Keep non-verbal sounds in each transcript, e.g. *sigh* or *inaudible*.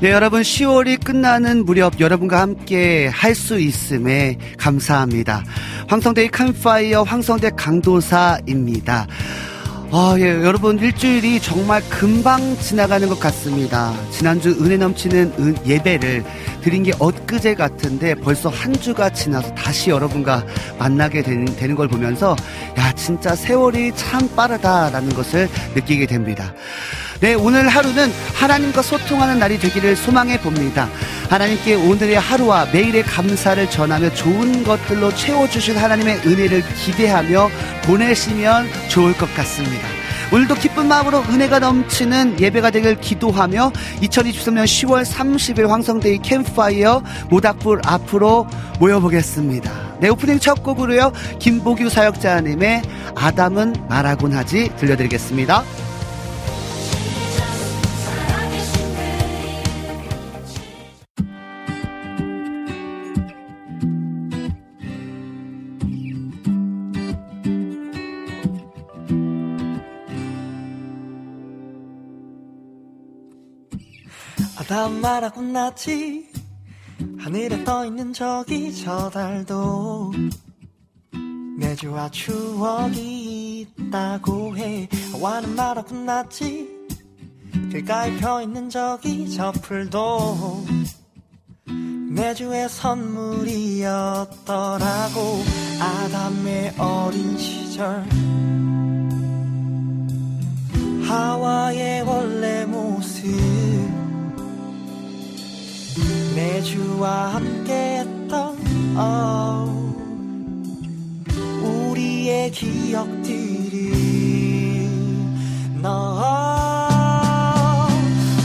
네, 여러분 10월이 끝나는 무렵 여러분과 함께 할 수 있음에 감사합니다. 황성대의 캠파이어 황성대 강도사입니다. 아, 예, 여러분 일주일이 정말 금방 지나가는 것 같습니다. 지난주 은혜 넘치는 은- 예배를 드린 게 엊그제 같은데 벌써 한 주가 지나서 다시 여러분과 만나게 되는, 되는 걸 보면서 야, 진짜 세월이 참 빠르다라는 것을 느끼게 됩니다. 네, 오늘 하루는 하나님과 소통하는 날이 되기를 소망해 봅니다. 하나님께 오늘의 하루와 매일의 감사를 전하며 좋은 것들로 채워주실 하나님의 은혜를 기대하며 보내시면 좋을 것 같습니다. 오늘도 기쁜 마음으로 은혜가 넘치는 예배가 되길 기도하며 2023년 10월 30일 황성데이 캠파이어 모닥불 앞으로 모여보겠습니다. 네, 오프닝 첫 곡으로요, 김보규 사역자님의 아담은 말하곤 하지 들려드리겠습니다. 아담 말하고 났지. 하늘에 떠있는 저기 저 달도 내주와 추억이 있다고 해. 와는 말하고 났지. 길가에 펴있는 저기 저 풀도 내주의 선물이었더라고. 아담의 어린 시절. 하와의 원래 모습 내주와 함께했던 oh, 우리의 기억들이 너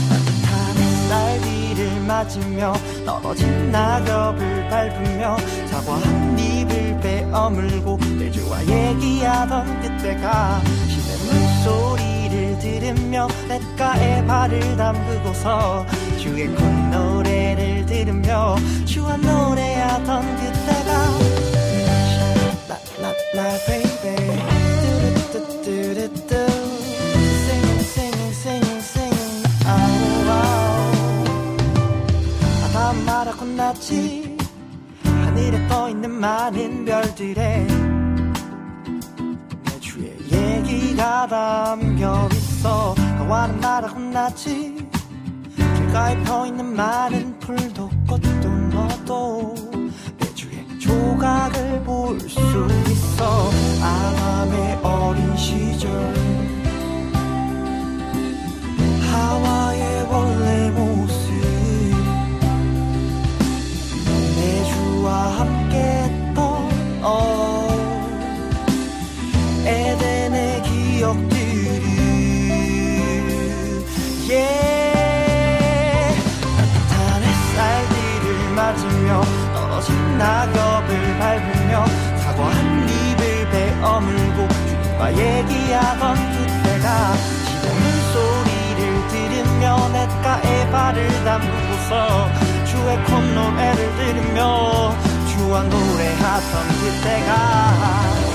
따뜻한 햇살비를 맞으며 떨어진 낙엽을 밟으며 사과 한 입을 베어물고 내주와 얘기하던 그때가 시내 물소리를 들으며 냇가에 발을 담그고서 주의 콧노래를 들으며 주와 노래하던 그때가 baby. 뚜루뚜뚜루뚜 singing singing 아우 아우 아다 말하고 났지. 하늘에 떠있는 많은 별들에 내 주의 얘기가 담겨 있어. 너와는 말하고 났지. 길가에 펴있는 많은 풀도 꽃도 너도 내 주의 조각을 볼 수 있어. 아담의 어린 시절 하와의 원래 모습 내 주와 함께 했던 oh, 에덴의 기억 낙엽을 밟으며 사과 한 입을 베어물고 주님과 얘기하던 그때가 시내문 소리를 들으며 냇가에 발을 담그고서 주의 콧노래를 들으며 주와 노래하던 그때가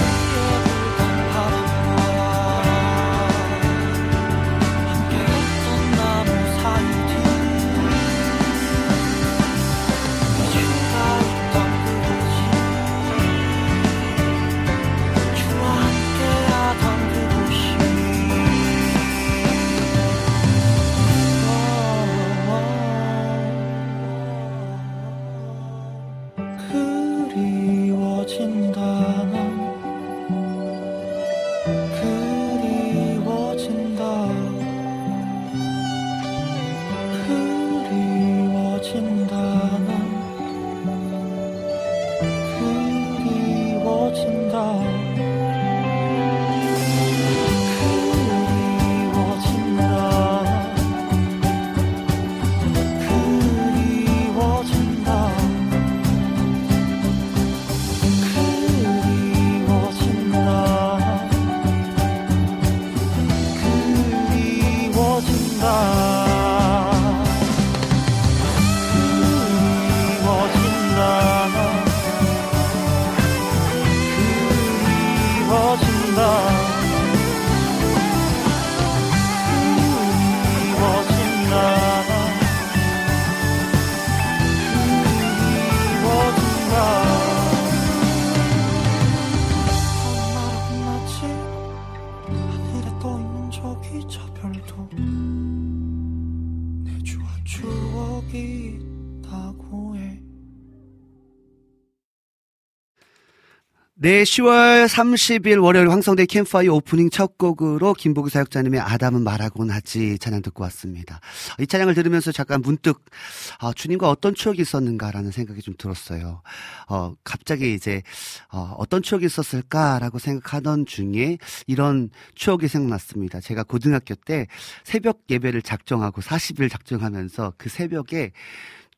네, 10월 30일 월요일 황성대 캠파이 오프닝 첫 곡으로 김보기 사역자님의 아담은 말하곤 하지 찬양 듣고 왔습니다. 이 찬양을 들으면서 잠깐 문득 아, 주님과 어떤 추억이 있었는가라는 생각이 좀 들었어요. 어, 갑자기 이제 어, 어떤 추억이 있었을까라고 생각하던 중에 이런 추억이 생각났습니다. 제가 고등학교 때 새벽 예배를 작정하고 40일 작정하면서 그 새벽에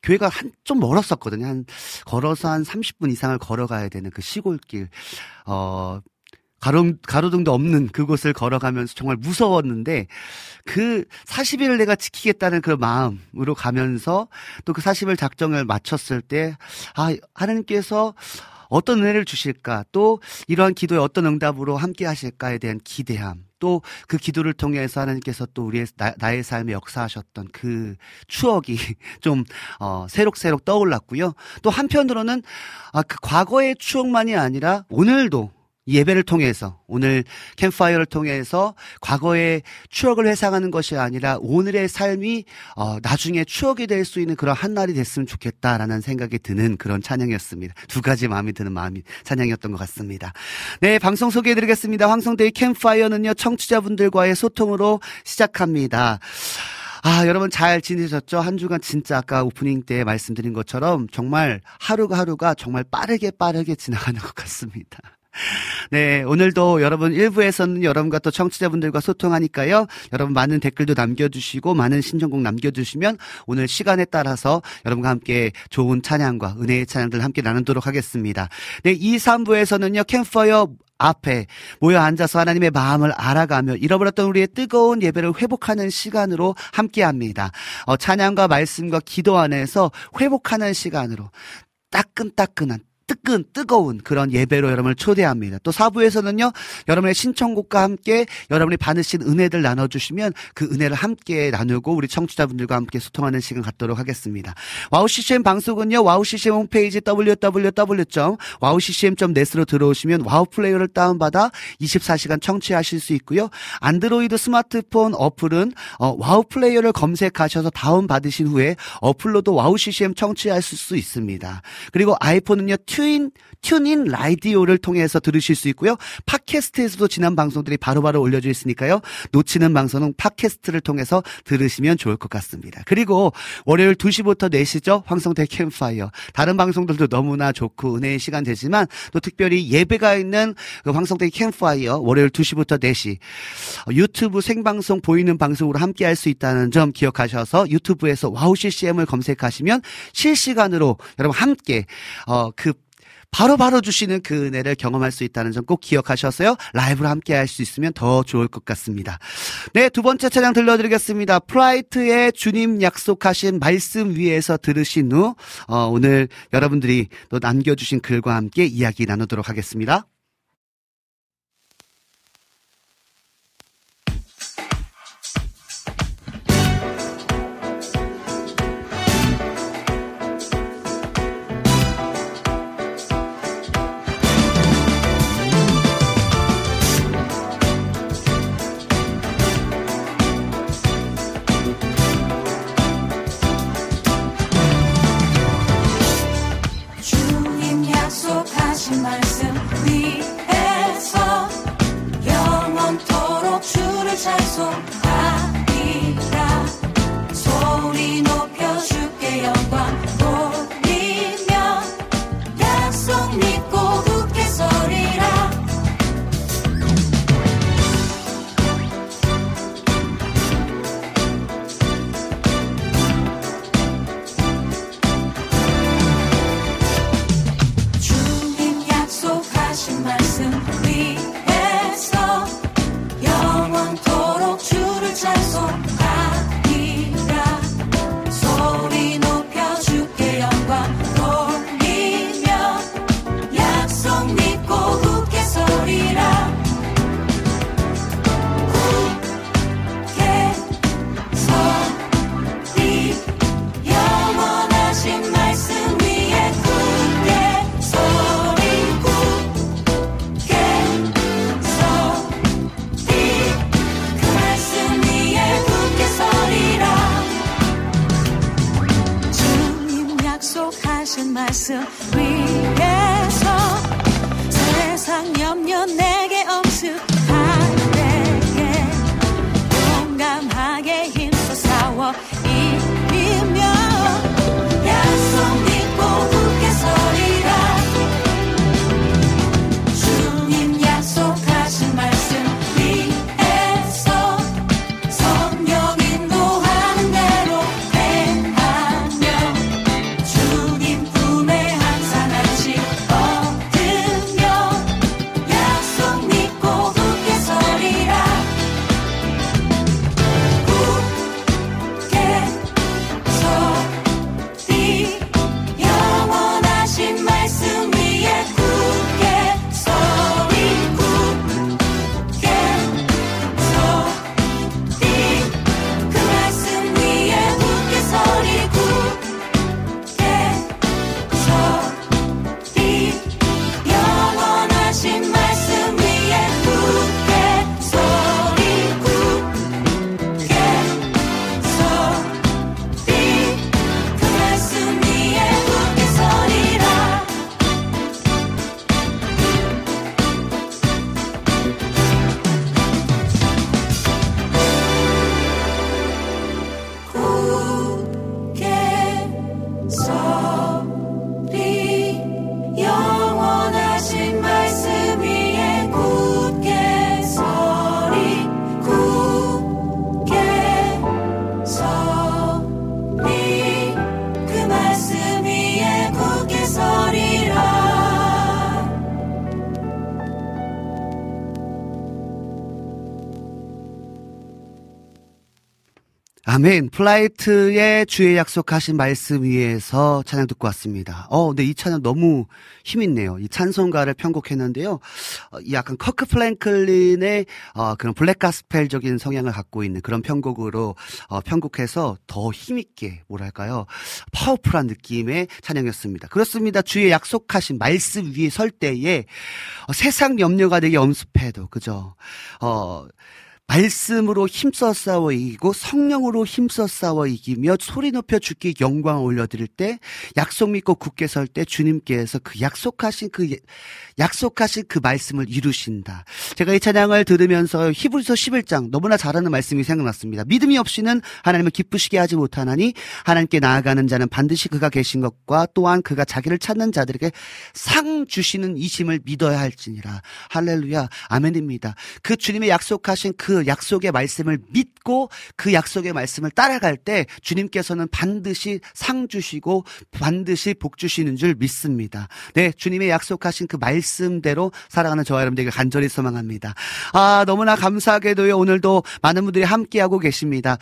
교회가 한 좀 멀었었거든요. 한 걸어서 한 30분 이상을 걸어가야 되는 그 시골길. 어 가로, 가로등도 없는 그곳을 걸어가면서 정말 무서웠는데 그 40일을 내가 지키겠다는 그 마음으로 가면서 또 그 40일 작정을 마쳤을 때 아, 하나님께서 어떤 은혜를 주실까? 또 이러한 기도에 어떤 응답으로 함께 하실까에 대한 기대함 또 그 기도를 통해서 하나님께서 또 우리의 나, 의 삶에 역사하셨던 그 추억이 *laughs* 좀 어, 새록새록 떠올랐고요. 또 한편으로는 아, 그 과거의 추억만이 아니라 오늘도 예배를 통해서 오늘 캠파이어를 통해서 과거의 추억을 회상하는 것이 아니라 오늘의 삶이 어, 나중에 추억이 될 수 있는 그런 한 날이 됐으면 좋겠다라는 생각이 드는 그런 찬양이었습니다. 두 가지 마음이 드는 마음이 찬양이었던 것 같습니다. 네, 방송 소개해드리겠습니다. 황성대의 캠파이어는요 청취자분들과의 소통으로 시작합니다. 아, 여러분 잘 지내셨죠? 한 주간 진짜 아까 오프닝 때 말씀드린 것처럼 정말 하루가 하루가 정말 빠르게 빠르게 지나가는 것 같습니다. 네, 오늘도 여러분 1부에서는 여러분과 또 청취자분들과 소통하니까요. 여러분 많은 댓글도 남겨주시고 많은 신청곡 남겨주시면 오늘 시간에 따라서 여러분과 함께 좋은 찬양과 은혜의 찬양들 함께 나누도록 하겠습니다. 네, 2, 3부에서는요. 캠퍼어 앞에 모여 앉아서 하나님의 마음을 알아가며 잃어버렸던 우리의 뜨거운 예배를 회복하는 시간으로 함께 합니다. 어, 찬양과 말씀과 기도 안에서 회복하는 시간으로 따끈따끈한 뜨끈 뜨거운 그런 예배로 여러분을 초대합니다. 또 사부에서는요. 여러분의 신청곡과 함께 여러분이 받으신 은혜들 나눠 주시면 그 은혜를 함께 나누고 우리 청취자분들과 함께 소통하는 시간 갖도록 하겠습니다. 와우 CCM 방송은요. 와우 CCM 홈페이지 www.wowccm.net으로 들어오시면 와우 플레이어를 다운받아 24시간 청취하실 수 있고요. 안드로이드 스마트폰 어플은 어, 와우 플레이어를 검색하셔서 다운 받으신 후에 어플로도 와우 CCM 청취하실 수 있습니다. 그리고 아이폰은요. TuneIn TuneIn 라디오를 통해서 들으실 수 있고요. 팟캐스트에서도 지난 방송들이 바로바로 바로 올려져 있으니까요. 놓치는 방송은 팟캐스트를 통해서 들으시면 좋을 것 같습니다. 그리고 월요일 2시부터 4시죠. 황성대 캠파이어. 다른 방송들도 너무나 좋고 은혜의 시간 되지만 또 특별히 예배가 있는 그 황성대 캠파이어 월요일 2시부터 4시 유튜브 생방송 보이는 방송으로 함께 할 수 있다는 점 기억하셔서 유튜브에서 와우 CCM을 검색하시면 실시간으로 여러분 함께 어그 바로바로 바로 주시는 그 은혜를 경험할 수 있다는 점 꼭 기억하셔서요. 라이브로 함께 할 수 있으면 더 좋을 것 같습니다. 네, 두 번째 찬양 들려드리겠습니다. 프라이트의 주님 약속하신 말씀 위에서 들으신 후, 어, 오늘 여러분들이 또 남겨주신 글과 함께 이야기 나누도록 하겠습니다. 말씀 위해서 세상 염려 내 아멘. 플라이트의 주의 약속하신 말씀 위에서 찬양 듣고 왔습니다. 어, 근데 이 찬양 너무 힘있네요. 이 찬송가를 편곡했는데요. 어, 이 약간 커크 프랭클린의 어, 그런 블랙 가스펠적인 성향을 갖고 있는 그런 편곡으로 어, 편곡해서 더 힘있게 뭐랄까요? 파워풀한 느낌의 찬양이었습니다. 그렇습니다. 주의 약속하신 말씀 위에 설 때에 어, 세상 염려가 되게 엄습해도 그죠? 어, 말씀으로 힘써 싸워 이기고 성령으로 힘써 싸워 이기며 소리 높여 주께 영광을 올려드릴 때 약속 믿고 굳게 설 때 주님께서 그 약속하신 그 예- 약속하신 그 말씀을 이루신다. 제가 이 찬양을 들으면서 히브리서 11장 너무나 잘하는 말씀이 생각났습니다. 믿음이 없이는 하나님을 기쁘시게 하지 못하나니 하나님께 나아가는 자는 반드시 그가 계신 것과 또한 그가 자기를 찾는 자들에게 상 주시는 이심을 믿어야 할지니라. 할렐루야. 아멘입니다. 그 주님의 약속하신 그 약속의 말씀을 믿고 그 약속의 말씀을 따라갈 때 주님께서는 반드시 상 주시고 반드시 복 주시는 줄 믿습니다. 네, 주님의 약속하신 그 말씀대로 살아가는 저와 여러분들에게 간절히 소망합니다. 아, 너무나 감사하게도요, 오늘도 많은 분들이 함께하고 계십니다.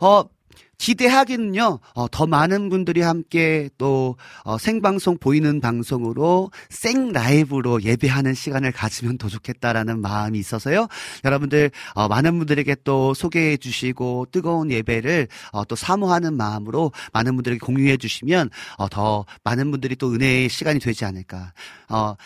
어, 기대하기는요, 어, 더 많은 분들이 함께 또, 어, 생방송 보이는 방송으로 생 라이브로 예배하는 시간을 가지면 더 좋겠다라는 마음이 있어서요. 여러분들, 어, 많은 분들에게 또 소개해 주시고 뜨거운 예배를 어, 또 사모하는 마음으로 많은 분들에게 공유해 주시면 어, 더 많은 분들이 또 은혜의 시간이 되지 않을까. 어,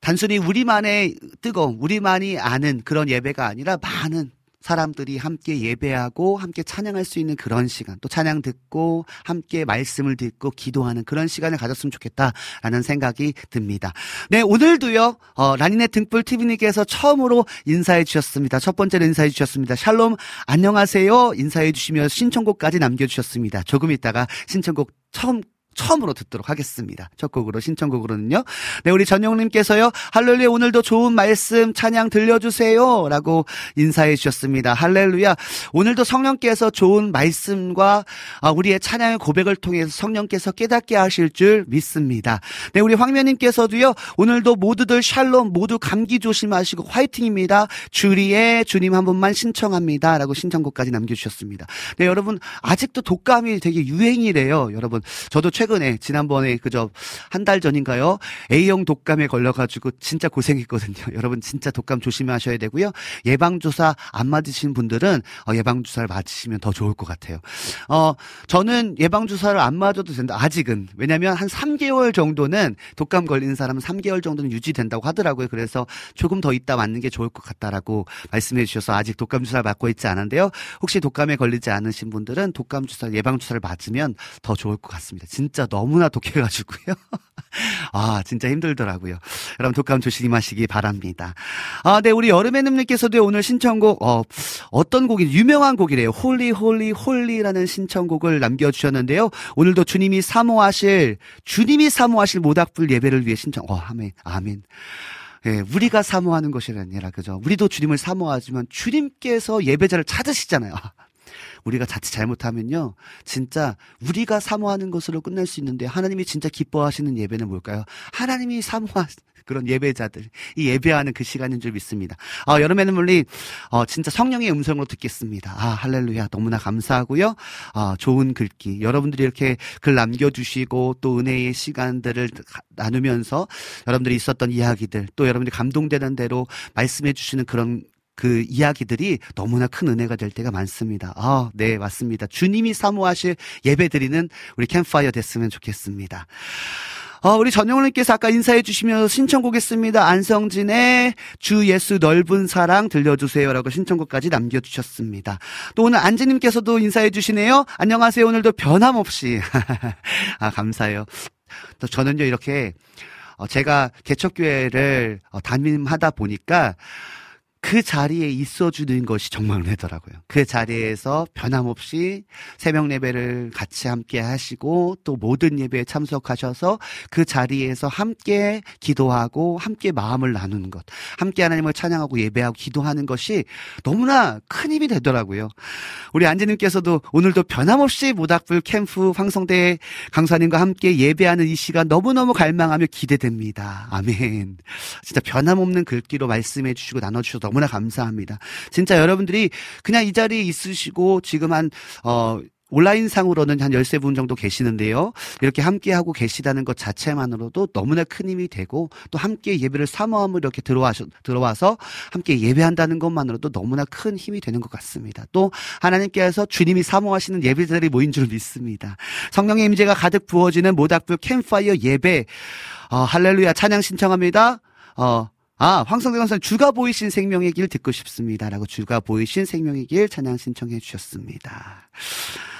단순히 우리만의 뜨거움, 우리만이 아는 그런 예배가 아니라 많은 사람들이 함께 예배하고 함께 찬양할 수 있는 그런 시간, 또 찬양 듣고 함께 말씀을 듣고 기도하는 그런 시간을 가졌으면 좋겠다라는 생각이 듭니다. 네, 오늘도요, 어, 라니네 등불 TV님께서 처음으로 인사해 주셨습니다. 첫 번째로 인사해 주셨습니다. 샬롬, 안녕하세요. 인사해 주시며 신청곡까지 남겨주셨습니다. 조금 있다가 신청곡 처음 처음으로 듣도록 하겠습니다. 첫 곡으로 신청곡으로는요. 네, 우리 전용님께서요. 할렐루야 오늘도 좋은 말씀 찬양 들려주세요. 라고 인사해 주셨습니다. 할렐루야. 오늘도 성령께서 좋은 말씀과 아, 우리의 찬양의 고백을 통해서 성령께서 깨닫게 하실 줄 믿습니다. 네, 우리 황면님께서도요. 오늘도 모두들 샬롬 모두 감기 조심하시고 화이팅입니다. 주리의 주님 한 분만 신청합니다. 라고 신청곡까지 남겨주셨습니다. 네, 여러분 아직도 독감이 되게 유행이래요. 여러분 저도 최근 에 지난번에 그저 한 달 전인가요? A형 독감에 걸려가지고 진짜 고생했거든요. *laughs* 여러분 진짜 독감 조심하셔야 되고요. 예방주사 안 맞으신 분들은 어, 예방주사를 맞으시면 더 좋을 것 같아요. 어, 저는 예방주사를 안 맞아도 된다. 아직은. 왜냐면 한 3개월 정도는 독감 걸리는 사람은 3개월 정도는 유지된다고 하더라고요. 그래서 조금 더 있다 맞는 게 좋을 것 같다라고 말씀해 주셔서 아직 독감 주사를 맞고 있지 않은데요. 혹시 독감에 걸리지 않으신 분들은 독감 주사 예방 주사를 맞으면 더 좋을 것 같습니다. 진짜 너무나 독해가지고요. *laughs* 아 진짜 힘들더라고요. 여러분 독감 조심하시기 바랍니다. 아, 네 우리 여름의 님께서도 오늘 신청곡 어 어떤 곡이 유명한 곡이래요. Holy Holy Holy라는 신청곡을 남겨주셨는데요. 오늘도 주님이 사모하실 주님이 사모하실 모닥불 예배를 위해 신청. 어 아멘 아멘. 예, 우리가 사모하는 것이 아니라 그죠. 우리도 주님을 사모하지만 주님께서 예배자를 찾으시잖아요. 우리가 자칫 잘못하면요. 진짜 우리가 사모하는 것으로 끝날 수 있는데 하나님이 진짜 기뻐하시는 예배는 뭘까요? 하나님이 사모하 그런 예배자들, 이 예배하는 그 시간인 줄 믿습니다. 아, 여름에는 물리, 어, 진짜 성령의 음성으로 듣겠습니다. 아, 할렐루야. 너무나 감사하고요. 아, 좋은 글귀. 여러분들이 이렇게 글 남겨주시고 또 은혜의 시간들을 가- 나누면서 여러분들이 있었던 이야기들, 또 여러분들이 감동되는 대로 말씀해 주시는 그런 그 이야기들이 너무나 큰 은혜가 될 때가 많습니다. 아, 네, 맞습니다. 주님이 사모하실 예배 드리는 우리 캠파이어 됐으면 좋겠습니다. 어, 우리 전영훈님께서 아까 인사해 주시면서 신청곡 했습니다. 안성진의 주 예수 넓은 사랑 들려주세요라고 신청곡까지 남겨주셨습니다. 또 오늘 안지님께서도 인사해 주시네요. 안녕하세요. 오늘도 변함없이. *laughs* 아, 감사해요. 또 저는요, 이렇게, 어, 제가 개척교회를 어, 담임하다 보니까 그 자리에 있어주는 것이 정말 은혜더라고요. 그 자리에서 변함없이 새벽 예배를 같이 함께 하시고 또 모든 예배에 참석하셔서 그 자리에서 함께 기도하고 함께 마음을 나누는 것, 함께 하나님을 찬양하고 예배하고 기도하는 것이 너무나 큰 힘이 되더라고요. 우리 안지님께서도 오늘도 변함없이 모닥불 캠프 황성대 강사님과 함께 예배하는 이 시간 너무너무 갈망하며 기대됩니다. 아멘. 진짜 변함없는 글귀로 말씀해 주시고 나눠주셔서 너무나 감사합니다. 진짜 여러분들이 그냥 이 자리에 있으시고 지금 한, 어, 온라인상으로는 한 13분 정도 계시는데요. 이렇게 함께하고 계시다는 것 자체만으로도 너무나 큰 힘이 되고 또 함께 예배를 사모함으로 이렇게 들어와서, 들어와서 함께 예배한다는 것만으로도 너무나 큰 힘이 되는 것 같습니다. 또 하나님께서 주님이 사모하시는 예배자들이 모인 줄 믿습니다. 성령의 임재가 가득 부어지는 모닥불 캠파이어 예배. 어, 할렐루야 찬양 신청합니다. 어, 아, 황성대 강사님 주가 보이신 생명의 길 듣고 싶습니다. 라고 주가 보이신 생명의 길 찬양 신청해 주셨습니다.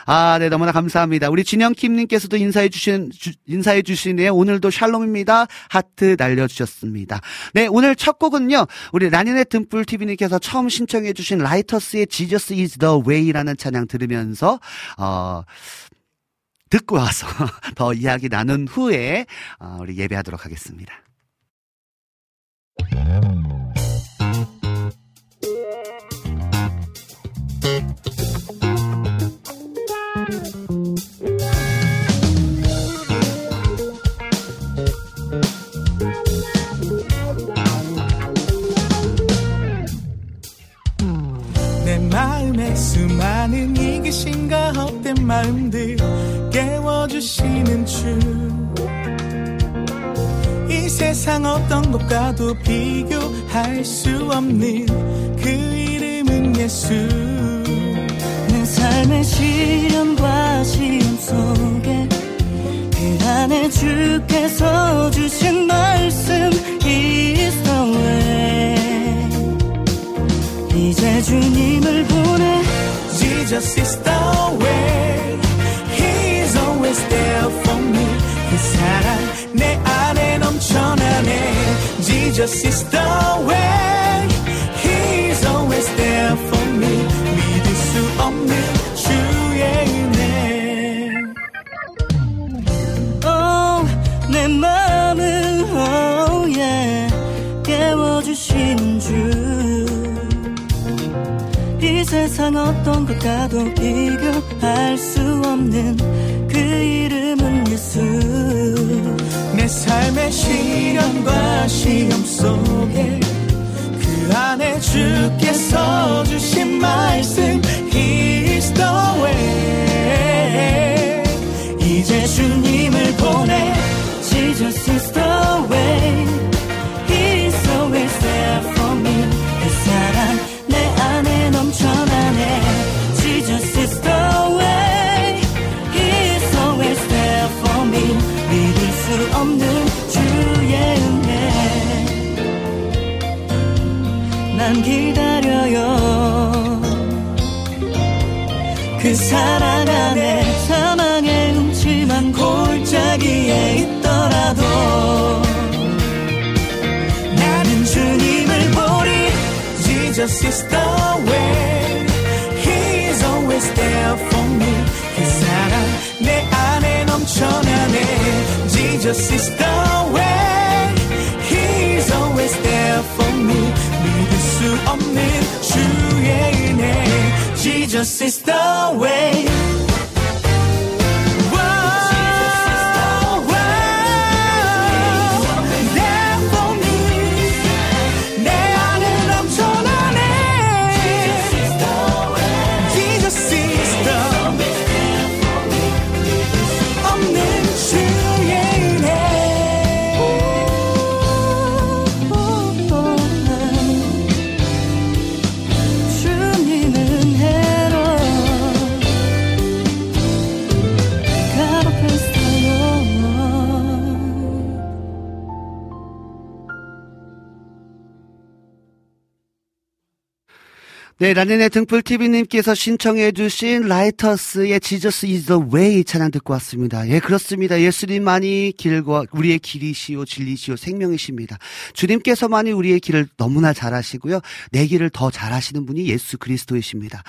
아, 네, 너무나 감사합니다. 우리 진영킴님께서도 인사해 주신, 주, 인사해 주시네요. 오늘도 샬롬입니다. 하트 날려주셨습니다. 네, 오늘 첫 곡은요, 우리 라니네 듬불TV님께서 처음 신청해 주신 라이터스의 Jesus is the way라는 찬양 들으면서, 어, 듣고 와서 *laughs* 더 이야기 나눈 후에, 어, 우리 예배하도록 하겠습니다. 수많은 이기심과 헛된 마음들 깨워주시는 주. 이 세상 어떤 것과도 비교할 수 없는 그 이름은 예수. 내 삶의 시련과 시험 속에 그 안에 주께서 주신 말씀 is the way 이제 주님을 보내. Jesus is the way. He's always there for me. 그 사랑 내 안에 넘쳐나네. Jesus is the way. He's always there for me. 믿을 수 없는 주의 은혜. Oh, 내 마음을 oh, yeah, 깨워주신 주 이 세상 어떤 것과도 비교할 수 없는 그 이름은 예수. 내 삶의 시련과 시험 속에 그 안에 주께서 주신 말씀 He's the way. 이제 주님을 보내 Jesus is the way 사랑 안에 사망의 음침한 골짜기에 있더라도 나는 주님을 보리 Jesus is the way He's always there for me 그 사랑 내 안에 넘쳐나네 Jesus is the way He's always there for me 믿을 수 없는 주의 은혜 Jesus is the way 네, 라니네 등불TV님께서 신청해주신 라이터스의 Jesus is the way 찬양 듣고 왔습니다. 예, 그렇습니다. 예수님만이 길과 우리의 길이시오, 진리시오, 생명이십니다. 주님께서만이 우리의 길을 너무나 잘하시고요. 내 길을 더 잘하시는 분이 예수 그리스도이십니다.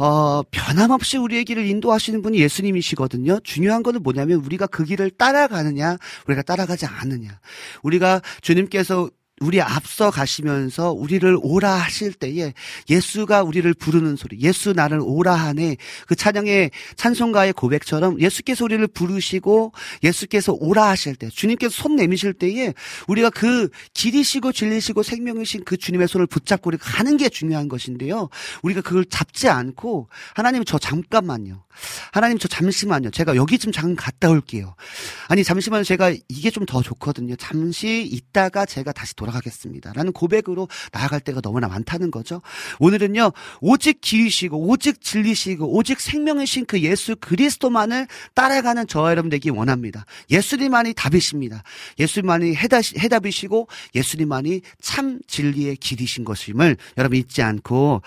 어, 변함없이 우리의 길을 인도하시는 분이 예수님이시거든요. 중요한 거는 뭐냐면 우리가 그 길을 따라가느냐, 우리가 따라가지 않느냐. 우리가 주님께서 우리 앞서 가시면서 우리를 오라 하실 때에 예수가 우리를 부르는 소리, 예수 나를 오라 하네 그 찬양의 찬송가의 고백처럼 예수께서 우리를 부르시고 예수께서 오라 하실 때 주님께서 손 내미실 때에 우리가 그 길이시고 진리시고 생명이신 그 주님의 손을 붙잡고 우리가 가는 게 중요한 것인데요. 우리가 그걸 잡지 않고 하나님 저 잠깐만요. 하나님 저 잠시만요. 제가 여기 좀 잠깐 갔다 올게요. 아니 잠시만 제가 이게 좀 더 좋거든요. 잠시 있다가 제가 다시 돌아 가겠습니다. 라는 고백으로 나아갈 때가 너무나 많다는 거죠. 오늘은요. 오직 길이시고 오직 진리시고 오직 생명이신 그 예수 그리스도만을 따라가는 저와 여러분 되기 원합니다. 예수님만이 답이십니다. 예수님만이 해답 이시고 예수님만이 참 진리의 길이신 것임을 여러분 잊지 않고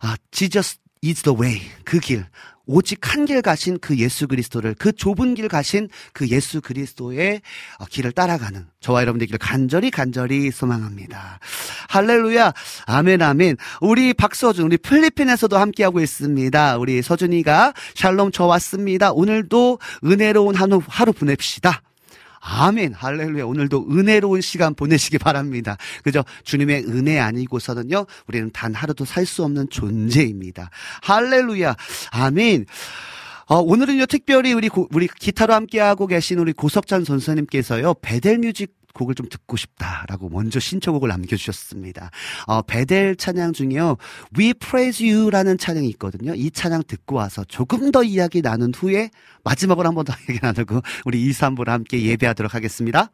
아, Jesus is the way. 그 길. 오직 한 길 가신 그 예수 그리스도를 그 좁은 길 가신 그 예수 그리스도의 어, 길을 따라가는 저와 여러분 되기를 간절히 간절히 소망합니다. 할렐루야. 아멘 아멘. 우리 박서준 우리 필리핀에서도 함께하고 있습니다. 우리 서준이가 샬롬 저 왔습니다. 오늘도 은혜로운 하루 하루 보냅시다. 아멘. 할렐루야. 오늘도 은혜로운 시간 보내시기 바랍니다. 그죠? 주님의 은혜 아니고서는요, 우리는 단 하루도 살 수 없는 존재입니다. 할렐루야. 아멘. 어, 오늘은요, 특별히 우리, 고, 우리 기타로 함께하고 계신 우리 고석찬 선생님께서요, 베델뮤직 곡을 좀 듣고 싶다라고 먼저 신청곡을 남겨주셨습니다. 어, 베델 찬양 중에요. We Praise You라는 찬양이 있거든요. 이 찬양 듣고 와서 조금 더 이야기 나눈 후에 마지막으로 한 번 더 *laughs* 얘기 나누고 우리 2, 3부로 함께 예배하도록 하겠습니다.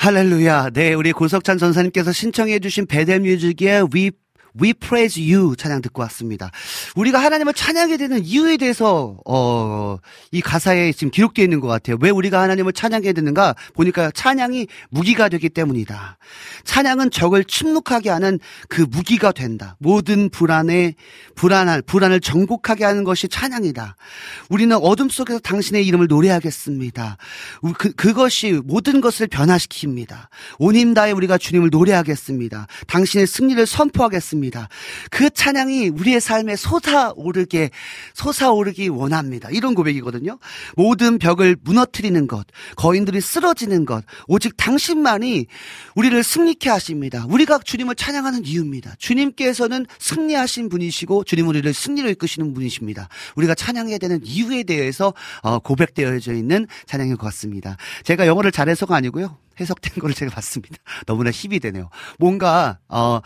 할렐루야. 네, 우리 고석찬 전사님께서 신청해주신 베델뮤직의 We We Praise You 찬양 듣고 왔습니다. 우리가 하나님을 찬양하게 되는 이유에 대해서 어, 이 가사에 지금 기록되어 있는 것 같아요. 왜 우리가 하나님을 찬양하게 되는가 보니까 찬양이 무기가 되기 때문이다. 찬양은 적을 침묵하게 하는 그 무기가 된다. 모든 불안에 불안할 불안을 정복하게 하는 것이 찬양이다. 우리는 어둠 속에서 당신의 이름을 노래하겠습니다. 그, 그것이 모든 것을 변화시킵니다. 온힘 다해 우리가 주님을 노래하겠습니다. 당신의 승리를 선포하겠습니다. 그 찬양이 우리의 삶에 솟아오르게, 솟아오르기 원합니다. 이런 고백이거든요. 모든 벽을 무너뜨리는 것, 거인들이 쓰러지는 것, 오직 당신만이 우리를 승리케 하십니다. 우리가 주님을 찬양하는 이유입니다. 주님께서는 승리하신 분이시고, 주님 우리를 승리로 이끄시는 분이십니다. 우리가 찬양해야 되는 이유에 대해서 어, 고백되어져 있는 찬양인 것 같습니다. 제가 영어를 잘해서가 아니고요. 해석된 거를 제가 봤습니다. *laughs* 너무나 힘이 되네요. 뭔가 어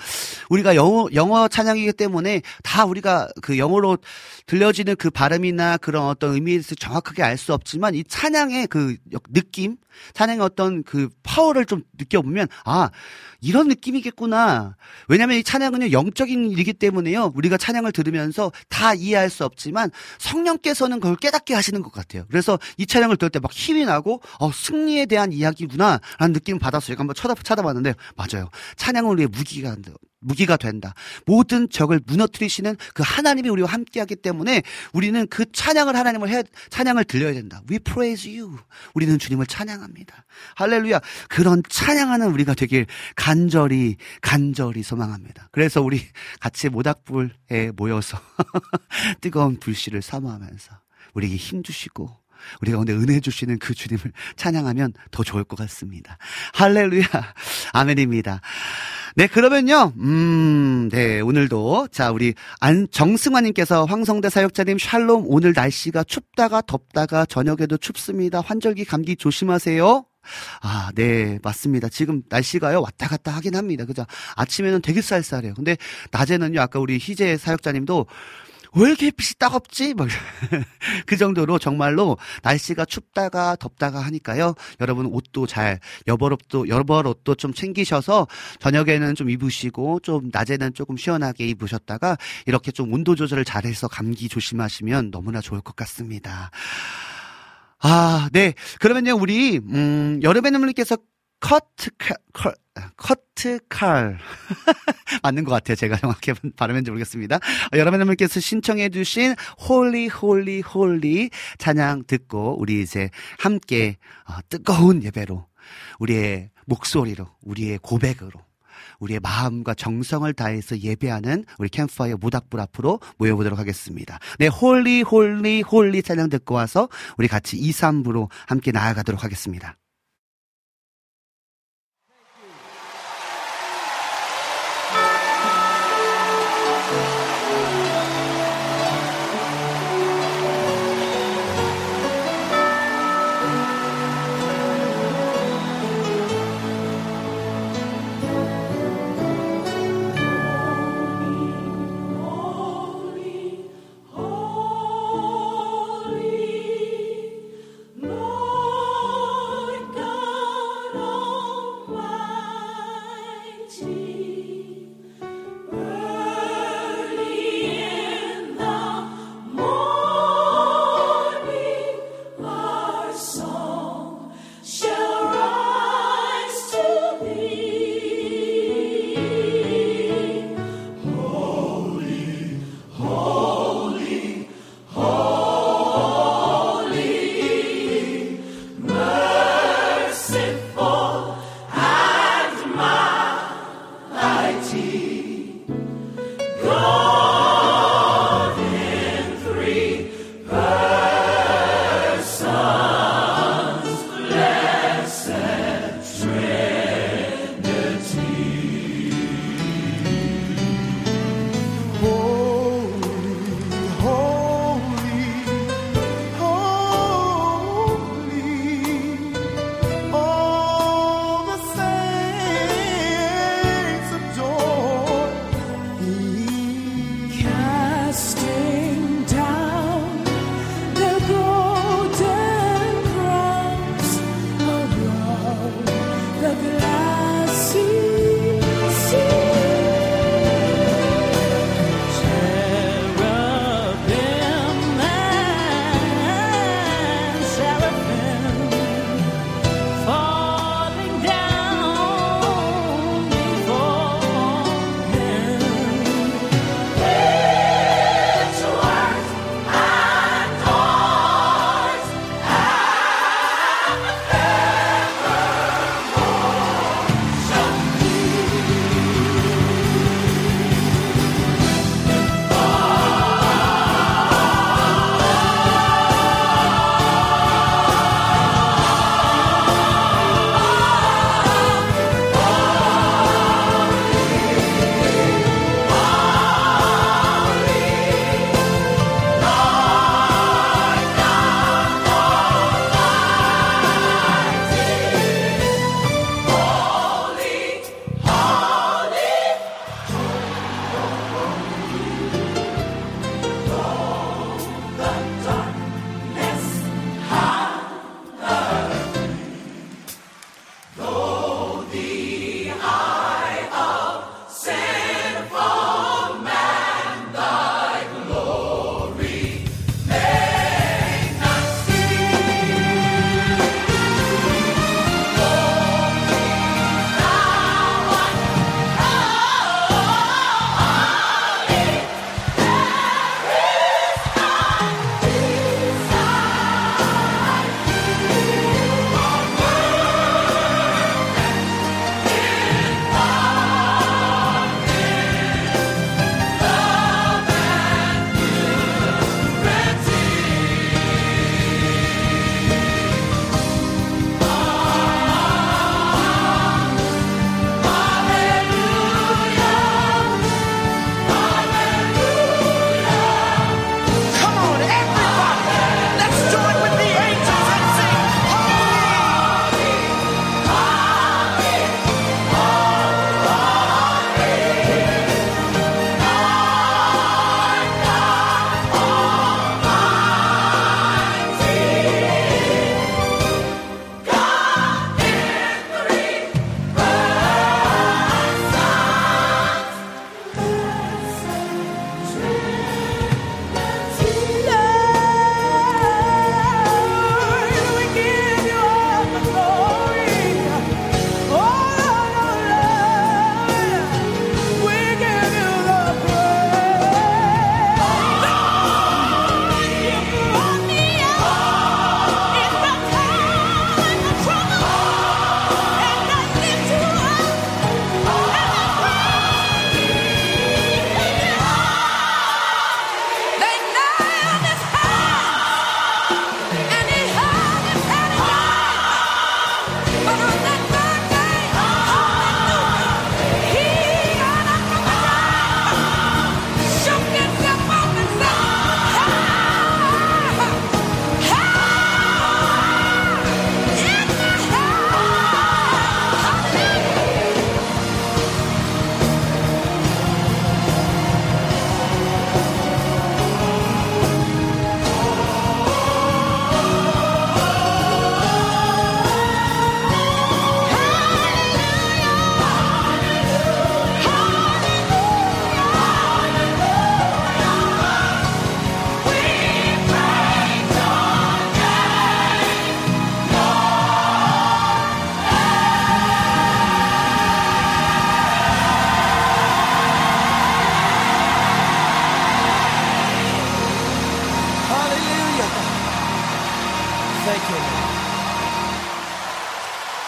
우리가 영어 영어 찬양이기 때문에 다 우리가 그 영어로 들려지는 그 발음이나 그런 어떤 의미에 서 정확하게 알 수 없지만 이 찬양의 그 느낌, 찬양의 어떤 그 파워를 좀 느껴보면 아 이런 느낌이겠구나. 왜냐하면 이 찬양은요 영적인 일이기 때문에요. 우리가 찬양을 들으면서 다 이해할 수 없지만 성령께서는 그걸 깨닫게 하시는 것 같아요. 그래서 이 찬양을 들을 때 막 힘이 나고 어 승리에 대한 이야기구나 라는 느낌 을 받았어요. 한번 쳐다 찾아봤는데 맞아요. 찬양은 우리의 무기가 무기가 된다. 모든 적을 무너뜨리시는 그 하나님이 우리와 함께하기 때문에 우리는 그 찬양을 하나님을 해 찬양을 들려야 된다. We praise you. 우리는 주님을 찬양합니다. 할렐루야. 그런 찬양하는 우리가 되길 간절히 간절히 소망합니다. 그래서 우리 같이 모닥불에 모여서 *laughs* 뜨거운 불씨를 사모하면서 우리에게 힘 주시고 우리 가운데 은혜 주시는 그 주님을 찬양하면 더 좋을 것 같습니다. 할렐루야. 아멘입니다. 네, 그러면요. 음, 네, 오늘도 자, 우리 안 정승환 님께서 황성대 사역자님 샬롬 오늘 날씨가 춥다가 덥다가 저녁에도 춥습니다. 환절기 감기 조심하세요. 아, 네, 맞습니다. 지금 날씨가요, 왔다 갔다 하긴 합니다. 그죠? 아침에는 되게 쌀쌀해요. 근데 낮에는요, 아까 우리 희재 사역자님도 왜 이렇게 햇빛이 따갑지? *laughs* 그 정도로 정말로 날씨가 춥다가 덥다가 하니까요. 여러분 옷도 잘 여벌옷도 여벌옷도 좀 챙기셔서 저녁에는 좀 입으시고 좀 낮에는 조금 시원하게 입으셨다가 이렇게 좀 온도 조절을 잘해서 감기 조심하시면 너무나 좋을 것 같습니다. 아, 네. 그러면요, 우리, 음, 여름의 눈물님께서 커트 칼, 커트 칼. 맞는 것 같아요. 제가 정확히 발음했는지 모르겠습니다. 어, 여러분들께서 신청해주신 Holy, Holy, Holy 찬양 듣고 우리 이제 함께 어, 뜨거운 예배로 우리의 목소리로 우리의 고백으로 우리의 마음과 정성을 다해서 예배하는 우리 캠프파이어 모닥불 앞으로 모여보도록 하겠습니다. 네, Holy, Holy, Holy 찬양 듣고 와서 우리 같이 2, 3부로 함께 나아가도록 하겠습니다.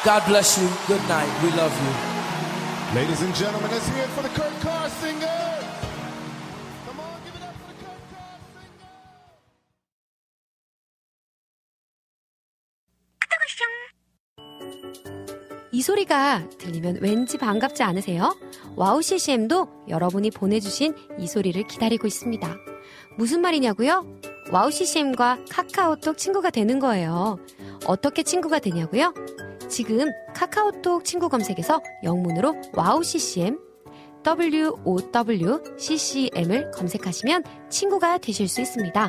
God bless you. Good night. We love you. Ladies and gentlemen, let's hear it for the Kurt Carr singers. Come on, give it up for the Kurt Carr singers. 이 소리가 들리면 왠지 반갑지 않으세요? 와우 CCM도 여러분이 보내주신 이 소리를 기다리고 있습니다. 무슨 말이냐고요? 와우 CCM과 카카오톡 친구가 되는 거예요. 어떻게 친구가 되냐고요? 지금 카카오톡 친구 검색에서 영문으로 와우 CCM WOWCCM을 검색하시면 친구가 되실 수 있습니다.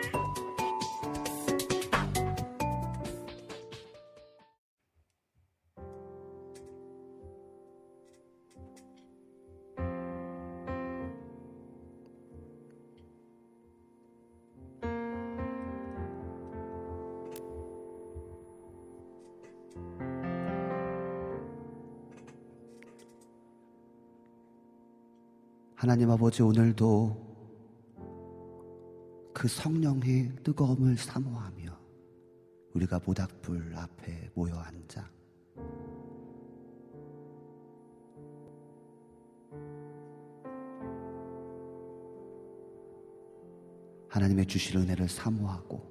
나님 아버지 오늘도 그 성령의 뜨거움을 사모하며 우리가 모닥불 앞에 모여 앉아 하나님의 주실 은혜를 사모하고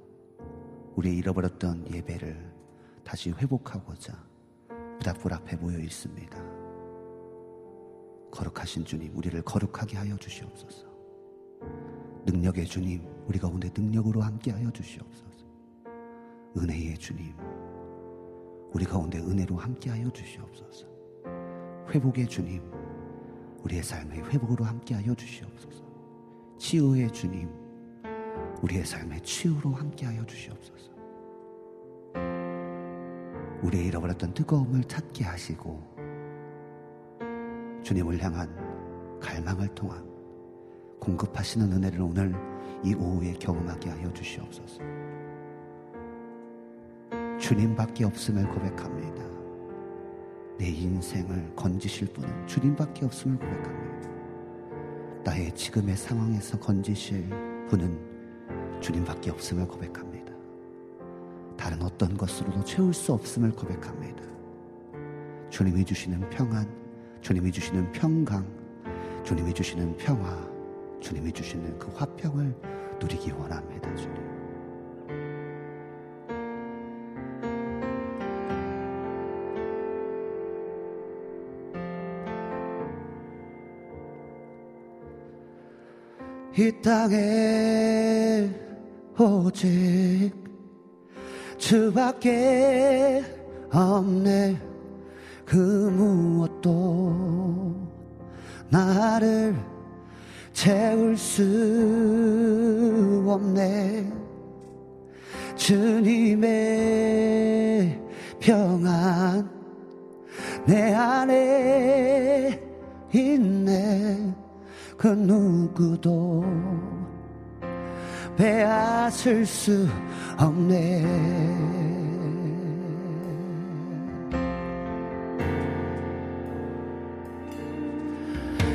우리의 잃어버렸던 예배를 다시 회복하고자 모닥불 앞에 모여 있습니다. 거룩하신 주님, 우리를 거룩하게 하여 주시옵소서. 능력의 주님, 우리 가운데 능력으로 함께 하여 주시옵소서. 은혜의 주님, 우리 가운데 은혜로 함께 하여 주시옵소서. 회복의 주님, 우리의 삶의 회복으로 함께 하여 주시옵소서. 치유의 주님, 우리의 삶의 치유로 함께 하여 주시옵소서. 우리의 잃어버렸던 뜨거움을 찾게 하시고 주님을 향한 갈망을 통한 공급하시는 은혜를 오늘 이 오후에 경험하게 하여 주시옵소서. 주님밖에 없음을 고백합니다. 내 인생을 건지실 분은 주님밖에 없음을 고백합니다. 나의 지금의 상황에서 건지실 분은 주님밖에 없음을 고백합니다. 다른 어떤 것으로도 채울 수 없음을 고백합니다. 주님이 주시는 평안, 주님이 주시는 평강, 주님이 주시는 평화, 주님이 주시는 그 화평을 누리기 원합니다, 주님. 이 땅에 오직 주밖에 없네 그 무엇도 나를 채울 수 없네. 주님의 평안 내 안에 있네. 그 누구도 빼앗을 수 없네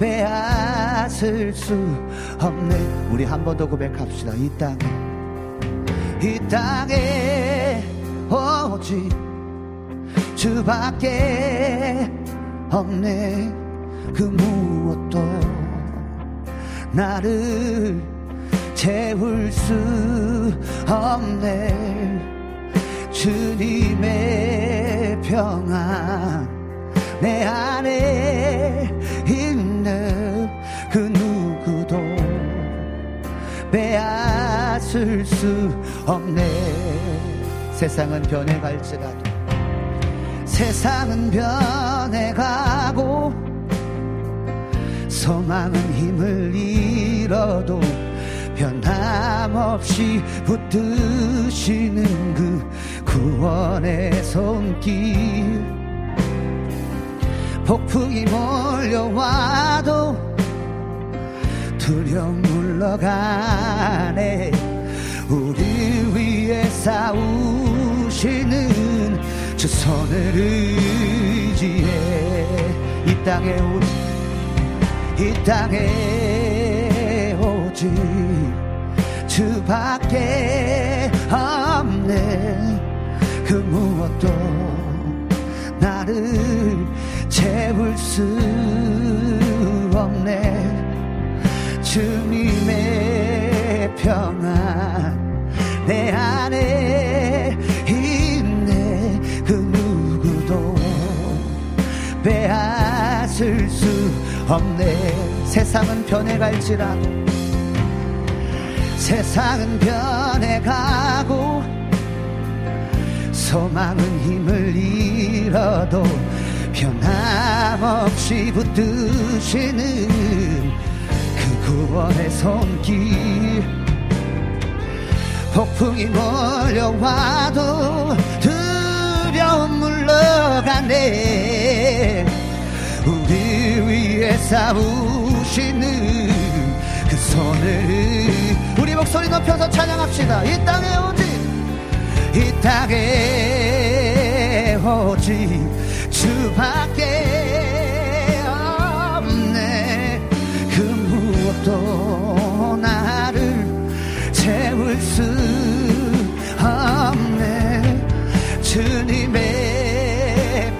빼앗을 수 없네. 우리 한 번 더 고백합시다. 이 땅에 이 땅에 오직 주밖에 없네. 그 무엇도 나를 채울 수 없네. 주님의 평안 내 안에 있 는그 누구도 빼앗을 수 없네. 세상은 변해갈지라도 세상은 변해가고 소망은 힘을 잃어도 변함없이 붙드시는 그 구원의 손길 폭풍이 몰려와도 두려움 물러가네. 우리 위해 싸우시는 주 손을 의지해. 이 땅에 오직 이 땅에 오직 주밖에 없네. 그 무엇도 나를 채울 수 없네. 주님의 평안 내 안에 있네. 그 누구도 빼앗을 수 없네. 세상은 변해갈지라도 세상은 변해가고 소망은 힘을 잃어도 변함없이 붙드시는 그 구원의 손길. 폭풍이 몰려와도 두려움 물러가네. 우리 위해 싸우시는 그 손을 우리 목소리 높여서 찬양합시다. 이 땅에 오직 이 땅에 오직 주밖에 없네. 그 무엇도 나를 채울 수 없네. 주님의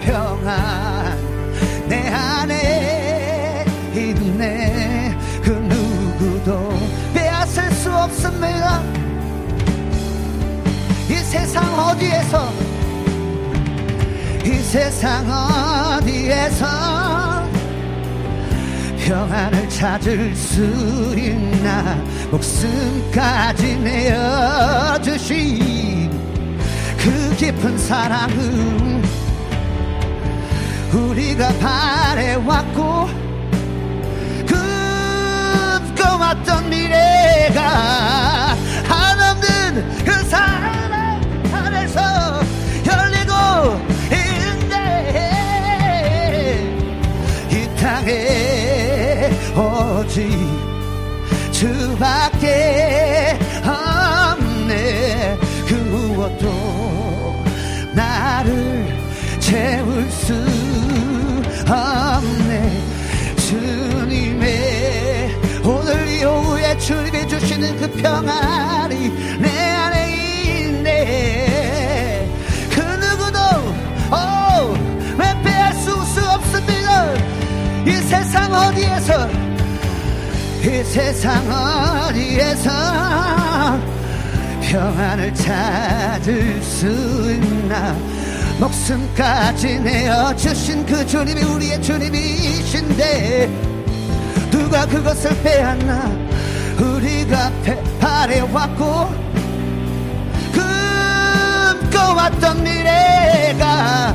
평안 내 안에 있네. 그 누구도 빼앗을 수 없습니다. 이 세상 어디에서 이 세상 어디에서 평안을 찾을 수 있나 목숨까지 내어주신 그 깊은 사랑은 우리가 바래왔고 꿈꿔왔던 미래가 오직 주밖에 없네. 그 무엇도 나를 채울 수 없네. 주님의 오늘 이 오후에 주님이 주시는 그 평안이 내 안에 있네. 그 누구도 오, 왜 빼앗을 수 없습니다. 이 세상 어디에서 이 세상 어디에서 평안을 찾을 수 있나? 목숨까지 내어주신 그 주님이 우리의 주님이신데 누가 그것을 빼앗나? 우리가 배- 바래왔고 꿈꿔왔던 미래가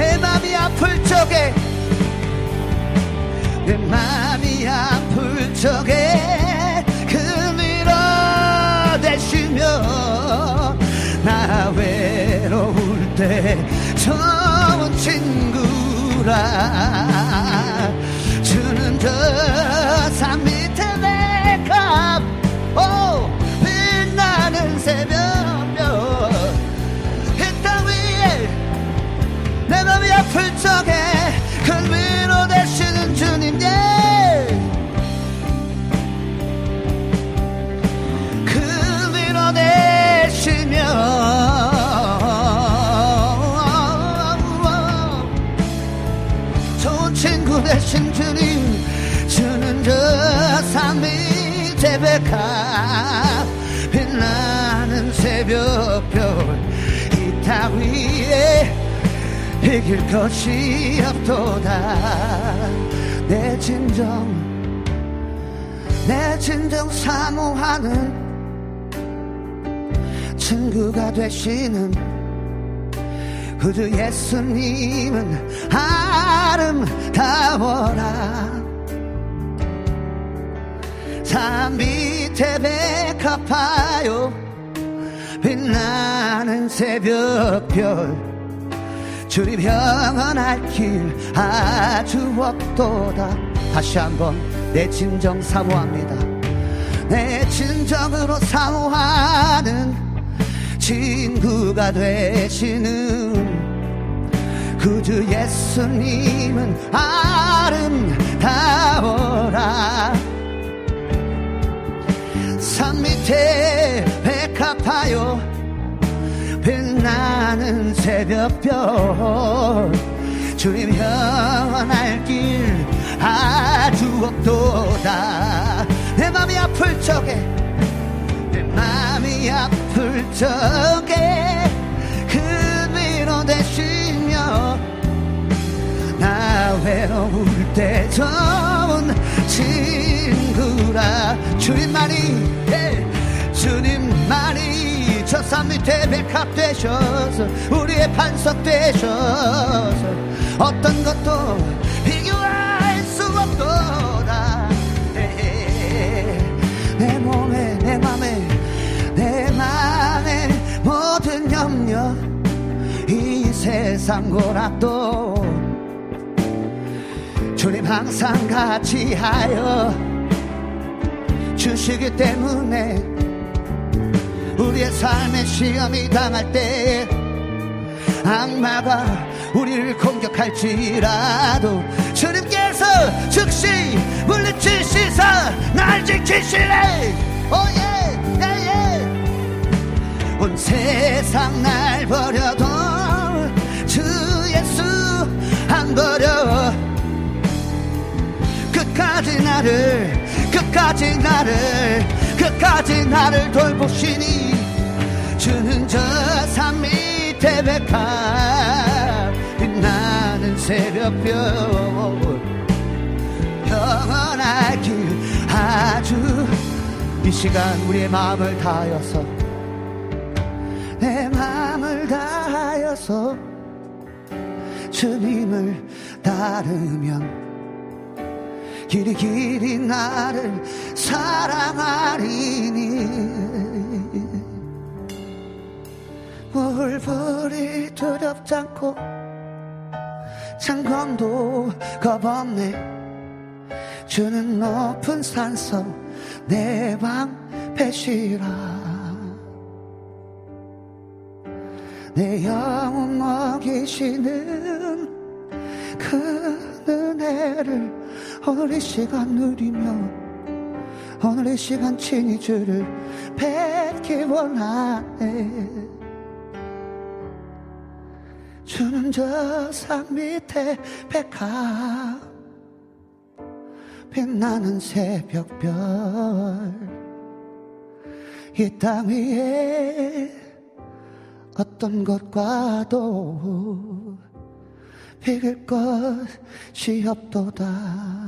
내 맘이 아플 적에 내 맘이 아플 적에 그 밀어대시며 나 외로울 때 좋은 친구라 주는 저산 밑에 내가 오 빛나는 새벽 이길 것이 없도다. 내 진정 내 진정 사모하는 친구가 되시는 그저 예수님은 아름다워라. 산 밑에 백합하여 빛나는 새벽별 주님 영원할 길 아주 없도다. 다시 한번 내 진정 사모합니다. 내 진정으로 사모하는 친구가 되시는 그주 예수님은 아름다워라. 산 밑에 백합하여 빛나는 새벽별. 주님 영원할 길 아주 없도다. 내 맘이 아플 적에 내 맘이 아플 적에 그 위로 되시며 나 외로울 때 좋은 친구라. 주님만이 예, 주님만이 저산 밑에 백합 되셔서 우리의 반석 되셔서 어떤 것도 비교할 수 없도다. 예, 내 몸에 내 맘에 내 맘에 모든 염려 이 세상 고락도 주님 항상 같이 하여 주시기 때문에 우리의 삶의 시험이 당할 때 악마가 우리를 공격할지라도 주님께서 즉시 물리치시사 날 지키시래? 오예 예예 온 세상 날 버려도 주 예수 안 버려. 끝까지 나를 끝까지 나를 끝까지 나를 돌보시니 주는 저산 밑에 백합 빛나는 새벽별 영원할 길 아주 이 시간 우리의 마음을 다하여서 내 마음을 다하여서 주님을 따르면 길이 길이 나를 사랑하리니. 물불이 두렵지 않고 창검도 겁없네. 주는 높은 산성 내 방패시라. 내 영혼 먹이시는 그 은혜를 오늘 이 시간 누리며 오늘 이 시간 친히 주를 뵙기 원하네. 주는 저 산 밑에 백합 빛나는 새벽별 이 땅 위에 어떤 것과도 비길 것이 없도다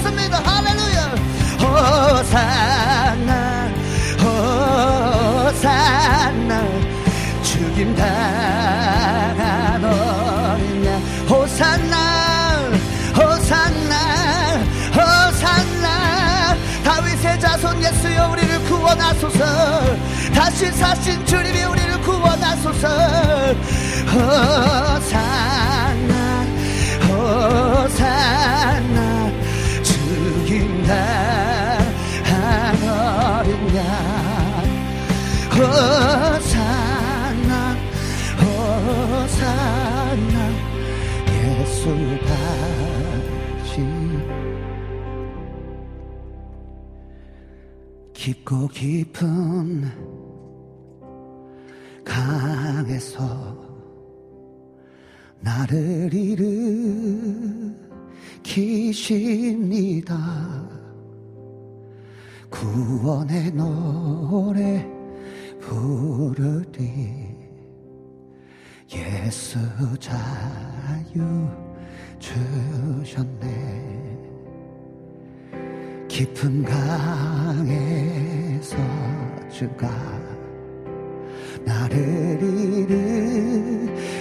살아나셨습니다. 할렐루야. 호산나 호산나 죽임 당한 어린 양 호산나 호산나 호산나 다윗의 자손 예수여 우리를 구원하소서. 다시 사신 주님이 우리를 구원하소서. 호산나 호산나 한 어린 양 호산나 호산나 예수 다시. 깊고 깊은 강에서 나를 일으키십니다 구원의 노래 부르리. 예수 자유 주셨네. 깊은 강에서 주가 나를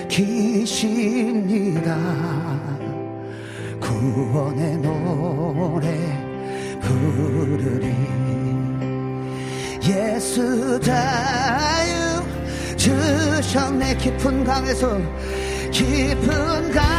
일으키십니다. 구원의 노래 부르리. 예수 자유 주셨네. 깊은 강에서 깊은 강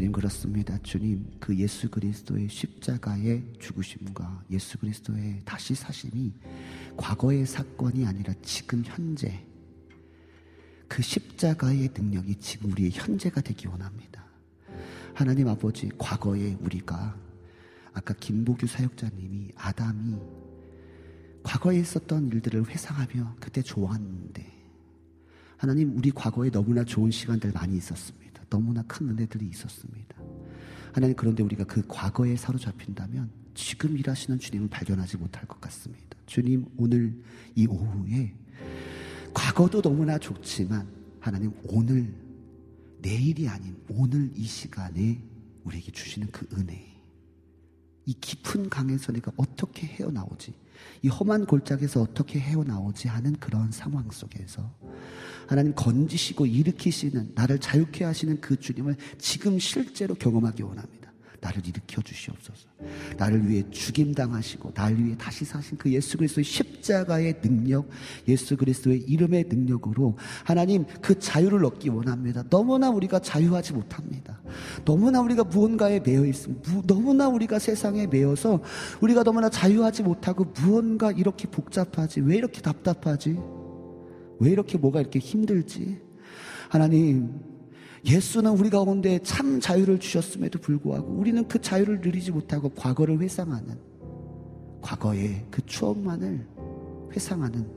주님 그렇습니다 주님 그 예수 그리스도의 십자가의 죽으심과 예수 그리스도의 다시 사심이 과거의 사건이 아니라 지금 현재 그 십자가의 능력이 지금 우리의 현재가 되기 원합니다 하나님 아버지 과거에 우리가 아까 김보규 사역자님이 아담이 과거에 있었던 일들을 회상하며 그때 좋았는데 하나님 우리 과거에 너무나 좋은 시간들 많이 있었습니다. 너무나 큰 은혜들이 있었습니다. 하나님 그런데 우리가 그 과거에 사로잡힌다면 지금 일하시는 주님을 발견하지 못할 것 같습니다. 주님 오늘 이 오후에 과거도 너무나 좋지만 하나님 오늘 내일이 아닌 오늘 이 시간에 우리에게 주시는 그 은혜 이 깊은 강에서 내가 어떻게 헤어나오지? 이 험한 골짜기에서 어떻게 헤어나오지 하는 그런 상황 속에서 하나님 건지시고 일으키시는 나를 자유케 하시는 그 주님을 지금 실제로 경험하기 원합니다. 나를 일으켜 주시옵소서. 나를 위해 죽임 당하시고 나를 위해 다시 사신 그 예수 그리스도의 십자가의 능력, 예수 그리스도의 이름의 능력으로 하나님 그 자유를 얻기 원합니다. 너무나 우리가 자유하지 못합니다. 너무나 우리가 무언가에 매여 있습니다. 너무나 우리가 세상에 매여서 우리가 너무나 자유하지 못하고 무언가 이렇게 복잡하지? 왜 이렇게 답답하지? 왜 이렇게 뭐가 이렇게 힘들지? 하나님, 예수는 우리 가운데 참 자유를 주셨음에도 불구하고 우리는 그 자유를 누리지 못하고 과거를 회상하는 과거의 그 추억만을 회상하는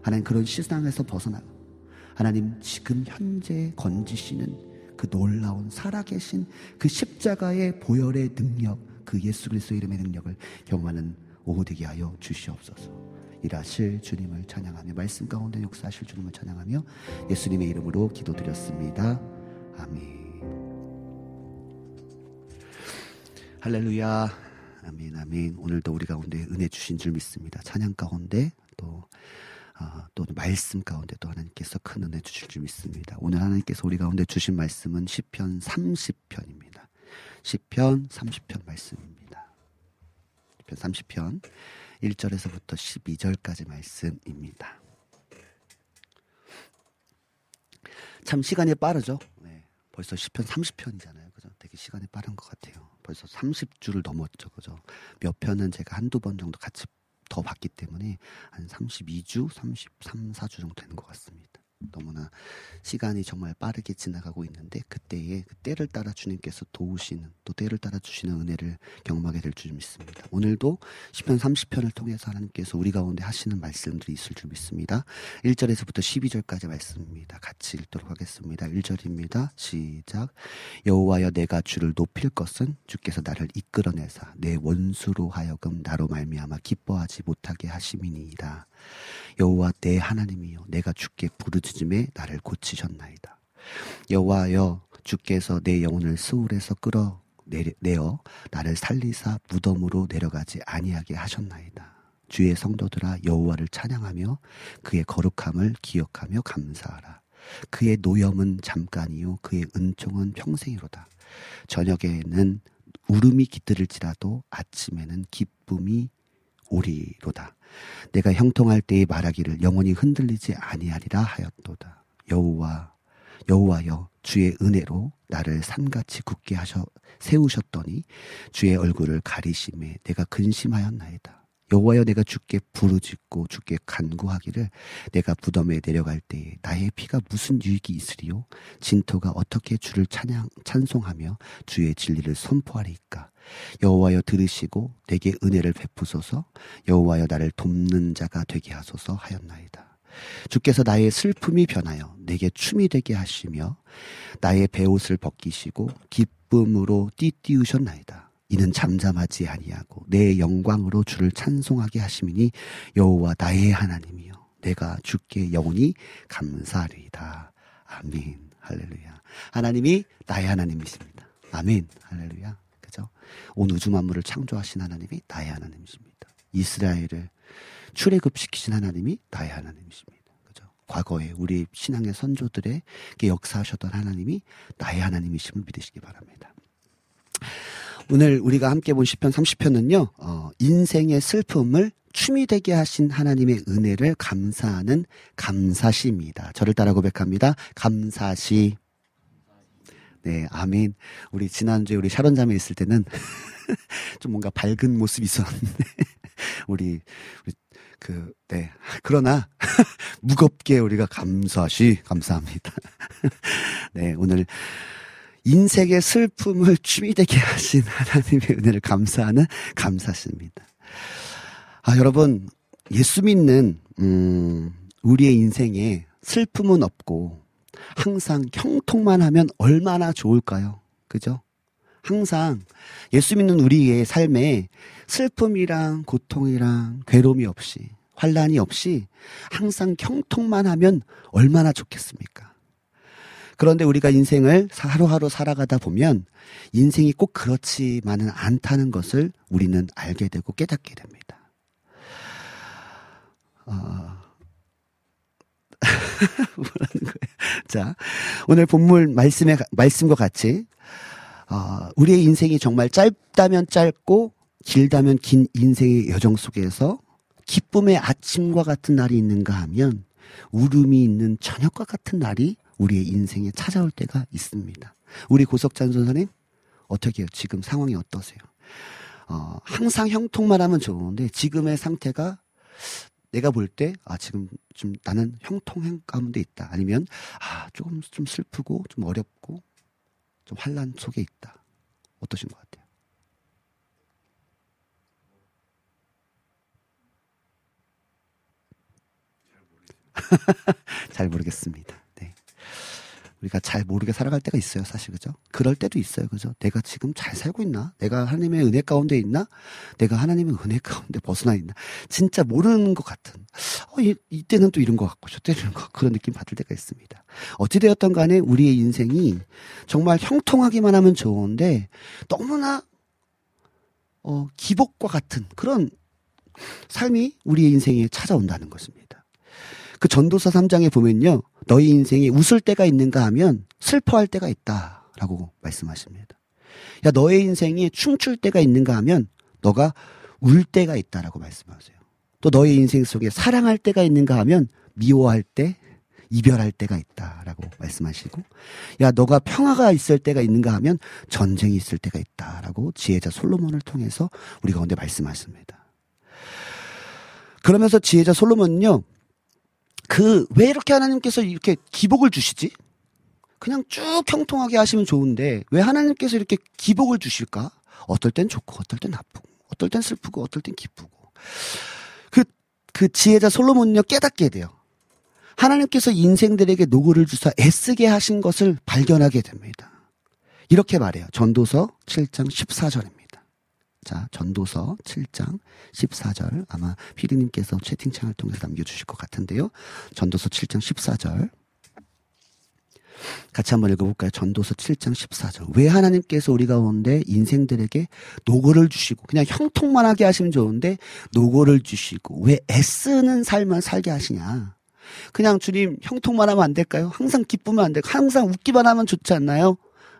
하나님 그런 시상에서 벗어나고 하나님 지금 현재 건지시는 그 놀라운 살아계신 그 십자가의 보혈의 능력 그 예수 그리스도 이름의 능력을 경험하는 오후 되게 하여 주시옵소서. 일하실 주님을 찬양하며 말씀 가운데 역사하실 주님을 찬양하며 예수님의 이름으로 기도드렸습니다. 아멘. 할렐루야. 아멘, 아멘. 오늘도 우리 가운데 은혜 주신 줄 믿습니다. 찬양 가운데 또, 아, 또 말씀 가운데 또 하나님께서 큰 은혜 주실 줄 믿습니다. 오늘 하나님께서 우리 가운데 주신 말씀은 10편 30편입니다. 10편 30편 말씀입니다. 10편 30편 1절에서부터 12절까지 말씀입니다. 참 시간이 빠르죠? 네. 벌써 10편 30편이잖아요. 그죠? 되게 시간이 빠른 것 같아요. 벌써 30주를 넘었죠. 그죠? 몇 편은 제가 한두 번 정도 같이 더 봤기 때문에 한 32주, 33, 4주 정도 되는 것 같습니다. 너무나 시간이 정말 빠르게 지나가고 있는데 그때에 그 때를 따라 주님께서 도우시는 또 때를 따라 주시는 은혜를 경험하게 될 줄 믿습니다. 오늘도 10편 30편을 통해서 하나님께서 우리 가운데 하시는 말씀들이 있을 줄 믿습니다. 1절에서부터 12절까지 말씀입니다. 같이 읽도록 하겠습니다. 1절입니다. 시작. 여호와여 내가 주를 높일 것은 주께서 나를 이끌어내사 내 원수로 하여금 나로 말미암아 기뻐하지 못하게 하심이니이다. 여호와 내 하나님이여 내가 주께 부르짖음에 나를 고치셨나이다. 여호와여 주께서 내 영혼을 스울에서 끌어 내어 나를 살리사 무덤으로 내려가지 아니하게 하셨나이다. 주의 성도들아 여호와를 찬양하며 그의 거룩함을 기억하며 감사하라. 그의 노염은 잠깐이요 그의 은총은 평생이로다. 저녁에는 울음이 깃들을지라도 아침에는 기쁨이 오리로다. 내가 형통할 때에 말하기를 영원히 흔들리지 아니하리라 하였도다. 여호와 여호와여 주의 은혜로 나를 산같이 굳게 하셔 세우셨더니 주의 얼굴을 가리심에 내가 근심하였나이다. 여호와여 내가 주께 부르짖고 주께 간구하기를 내가 부덤에 내려갈 때에 나의 피가 무슨 유익이 있으리요 진토가 어떻게 주를 찬양 찬송하며 주의 진리를 선포하리이까 여호와여 들으시고 내게 은혜를 베푸소서 여호와여 나를 돕는 자가 되게 하소서 하였나이다 주께서 나의 슬픔이 변하여 내게 춤이 되게 하시며 나의 베옷을 벗기시고 기쁨으로 띠띠우셨나이다 이는 잠잠하지 아니하고 내 영광으로 주를 찬송하게 하심이니 여호와 나의 하나님이요 내가 주께 영원히 감사하리이다. 아멘. 할렐루야. 하나님이 나의 하나님이십니다. 아멘. 할렐루야. 온 우주 만물을 창조하신 하나님이 나의 하나님이십니다. 이스라엘을 출애굽시키신 하나님이 나의 하나님이십니다. 그죠? 과거에 우리 신앙의 선조들의 역사하셨던 하나님이 나의 하나님이심을 믿으시기 바랍니다. 오늘 우리가 함께 본 시편 30편은요, 어, 인생의 슬픔을 춤이 되게 하신 하나님의 은혜를 감사하는 감사시입니다. 저를 따라 고백합니다. 감사시. 네, 아멘. 우리 지난주에 우리 샤론 자매 있을 때는 *laughs* 좀 뭔가 밝은 모습이 있었는데, *laughs* 우리, 우리 그, 네. 그러나, *laughs* 무겁게 우리가 감사시, 감사합니다. 네, 오늘 인생의 슬픔을 취미 되게 하신 하나님의 은혜를 감사하는 감사십니다. 아, 여러분, 예수 믿는, 음, 우리의 인생에 슬픔은 없고, 항상 형통만 하면 얼마나 좋을까요? 그죠? 항상 예수 믿는 우리의 삶에 슬픔이랑 고통이랑 괴로움이 없이, 환란이 없이 항상 형통만 하면 얼마나 좋겠습니까? 그런데 우리가 인생을 사- 하루하루 살아가다 보면 인생이 꼭 그렇지만은 않다는 것을 우리는 알게 되고 깨닫게 됩니다. 어... *laughs* 뭐라는 거예요? 자, 오늘 본문 말씀의 말씀과 같이 어, 우리의 인생이 정말 짧다면 짧고 길다면 긴 인생의 여정 속에서 기쁨의 아침과 같은 날이 있는가 하면 울음이 있는 저녁과 같은 날이 우리의 인생에 찾아올 때가 있습니다. 우리 고석찬 선생님 어떻게 해요? 지금 상황이 어떠세요? 어, 항상 형통만 하면 좋은데 지금의 상태가 내가 볼 때 아 지금 좀 나는 형통 가운데 있다. 아니면 아 조금 좀 슬프고 좀 어렵고 좀 환란 속에 있다. 어떠신 것 같아요? *laughs* 잘 모르겠습니다. 네. 우리가 잘 모르게 살아갈 때가 있어요, 사실 그죠? 그럴 때도 있어요, 그죠? 내가 지금 잘 살고 있나? 내가 하나님의 은혜 가운데 있나? 내가 하나님의 은혜 가운데 벗어나 있나? 진짜 모르는 것 같은. 어, 이, 이때는 또 이런 것 같고, 저때는 것 그런 느낌 받을 때가 있습니다. 어찌되었던 간에 우리의 인생이 정말 형통하기만 하면 좋은데, 너무나, 어, 기복과 같은 그런 삶이 우리의 인생에 찾아온다는 것입니다. 그 전도서 3장에 보면요. 너희 인생에 웃을 때가 있는가 하면 슬퍼할 때가 있다라고 말씀하십니다. 야, 너의 인생에 춤출 때가 있는가 하면 너가 울 때가 있다라고 말씀하세요. 또 너의 인생 속에 사랑할 때가 있는가 하면 미워할 때, 이별할 때가 있다라고 말씀하시고, 야, 너가 평화가 있을 때가 있는가 하면 전쟁이 있을 때가 있다라고 지혜자 솔로몬을 통해서 우리 가운데 말씀하십니다. 그러면서 지혜자 솔로몬은요, 그, 왜 이렇게 하나님께서 이렇게 기복을 주시지? 그냥 쭉 형통하게 하시면 좋은데, 왜 하나님께서 이렇게 기복을 주실까? 어떨 땐 좋고, 어떨 땐 나쁘고, 어떨 땐 슬프고, 어떨 땐 기쁘고. 그, 그 지혜자 솔로몬은요, 깨닫게 돼요. 하나님께서 인생들에게 노고를 주사 애쓰게 하신 것을 발견하게 됩니다. 이렇게 말해요. 전도서 7장 14절입니다. 자, 전도서 7장 14절. 아마 피디님께서 채팅창을 통해서 남겨주실 것 같은데요. 전도서 7장 14절. 같이 한번 읽어볼까요? 전도서 7장 14절. 왜 하나님께서 우리 가운데 인생들에게 노고를 주시고, 그냥 형통만 하게 하시면 좋은데, 노고를 주시고, 왜 애쓰는 삶만 살게 하시냐? 그냥 주님 형통만 하면 안 될까요? 항상 기쁘면 안 될까요? 항상 웃기만 하면 좋지 않나요?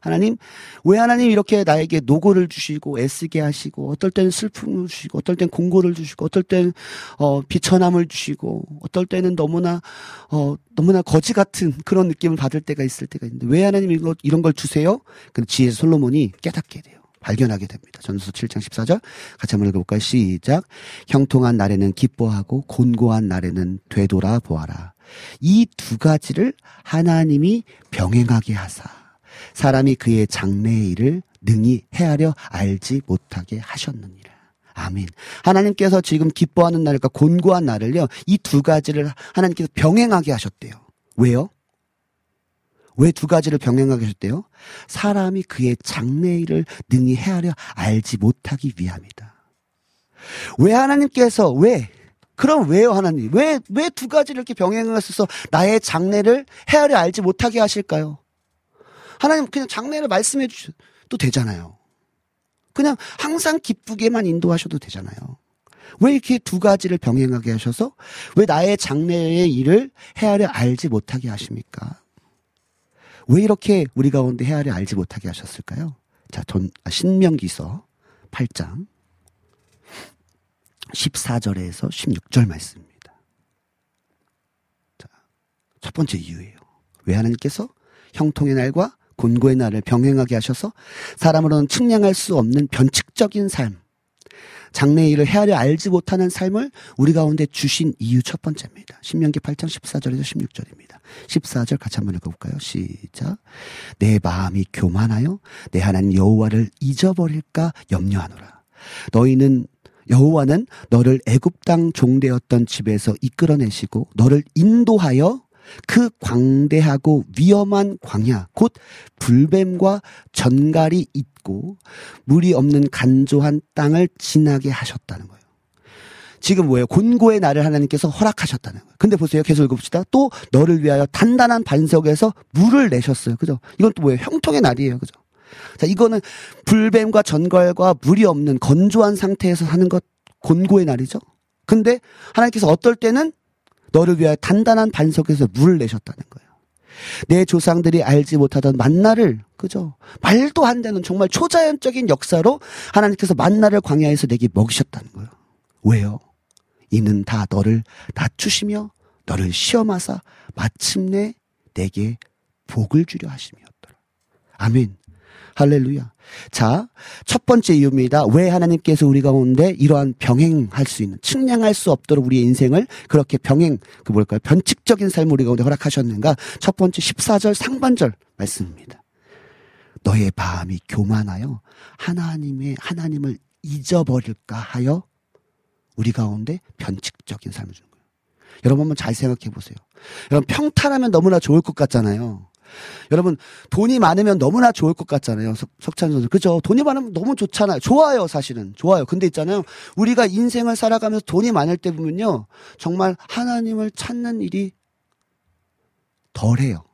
하나님, 왜 하나님 이렇게 나에게 노고를 주시고 애쓰게 하시고 어떨 때는 슬픔을 주시고 어떨 땐 공고를 주시고 어떨 땐 어, 비천함을 주시고 어떨 때는 너무나 어, 너무나 거지 같은 그런 느낌을 받을 때가 있을 때가 있는데 왜 하나님 이거 이런 걸 주세요? 그 지혜 솔로몬이 깨닫게 돼요. 발견하게 됩니다. 전서 7장 14절 같이 한번 읽어볼까요? 시작. 형통한 날에는 기뻐하고 곤고한 날에는 되돌아 보아라. 이 두 가지를 하나님이 병행하게 하사 사람이 그의 장래의 일을 능히 헤아려 알지 못하게 하셨느니라. 아멘. 하나님께서 지금 기뻐하는 날과 곤고한 날을요, 이 두 가지를 하나님께서 병행하게 하셨대요. 왜요? 왜 두 가지를 병행하게 하셨대요? 사람이 그의 장래의 일을 능히 헤아려 알지 못하기 위함이다. 왜 하나님께서, 왜? 그럼 왜요, 하나님? 왜, 왜 두 가지를 이렇게 병행하셔서 나의 장래를 헤아려 알지 못하게 하실까요? 하나님 그냥 장래를 말씀해 주셔도 되잖아요. 그냥 항상 기쁘게만 인도하셔도 되잖아요. 왜 이렇게 두 가지를 병행하게 하셔서 왜 나의 장래의 일을 헤아려 알지 못하게 하십니까? 왜 이렇게 우리 가운데 헤아려 알지 못하게 하셨을까요? 자, 전, 아, 신명기서 8장 14절에서 16절 말씀입니다. 자, 첫 번째 이유예요. 왜 하나님께서 형통의 날과 곤고의 날을 병행하게 하셔서 사람으로는 측량할 수 없는 변칙적인 삶, 장래의 일을 헤아려 알지 못하는 삶을 우리 가운데 주신 이유 첫 번째입니다. 신명기 8장 14절에서 16절입니다. 14절 같이 한번 읽어볼까요? 시작. 내 마음이 교만하여 내 하나님 여호와를 잊어버릴까 염려하노라. 너희는 여호와는 너를 애굽 땅 종되었던 집에서 이끌어내시고 너를 인도하여 그 광대하고 위험한 광야 곧 불뱀과 전갈이 있고 물이 없는 간조한 땅을 지나게 하셨다는 거예요. 지금 뭐예요? 곤고의 날을 하나님께서 허락하셨다는 거예요. 근데 보세요. 계속 읽읍시다. 또 너를 위하여 단단한 반석에서 물을 내셨어요. 그죠? 이건 또 뭐예요? 형통의 날이에요. 그죠? 자, 이거는 불뱀과 전갈과 물이 없는 건조한 상태에서 사는 것 곤고의 날이죠. 근데 하나님께서 어떨 때는 너를 위하여 단단한 반석에서 물을 내셨다는 거예요. 내 조상들이 알지 못하던 만나를 그죠? 말도 안 되는 정말 초자연적인 역사로 하나님께서 만나를 광야에서 내게 먹이셨다는 거예요. 왜요? 이는 다 너를 낮추시며 너를 시험하사 마침내 내게 복을 주려 하심이었더라. 아멘. 할렐루야. 자, 첫 번째 이유입니다. 왜 하나님께서 우리 가운데 이러한 병행할 수 있는, 측량할 수 없도록 우리의 인생을 그렇게 병행, 그 뭘까요? 변칙적인 삶을 우리 가운데 허락하셨는가? 첫 번째 14절 상반절 말씀입니다. 너의 마음이 교만하여 하나님의, 하나님을 잊어버릴까 하여 우리 가운데 변칙적인 삶을 주는 거예요. 여러분 한번 잘 생각해 보세요. 여러분 평탄하면 너무나 좋을 것 같잖아요. 여러분 돈이 많으면 너무나 좋을 것 같잖아요. 석, 석찬 선수 그죠? 돈이 많으면 너무 좋잖아요. 좋아요, 사실은 좋아요. 근데 있잖아요. 우리가 인생을 살아가면서 돈이 많을 때 보면요, 정말 하나님을 찾는 일이 덜해요.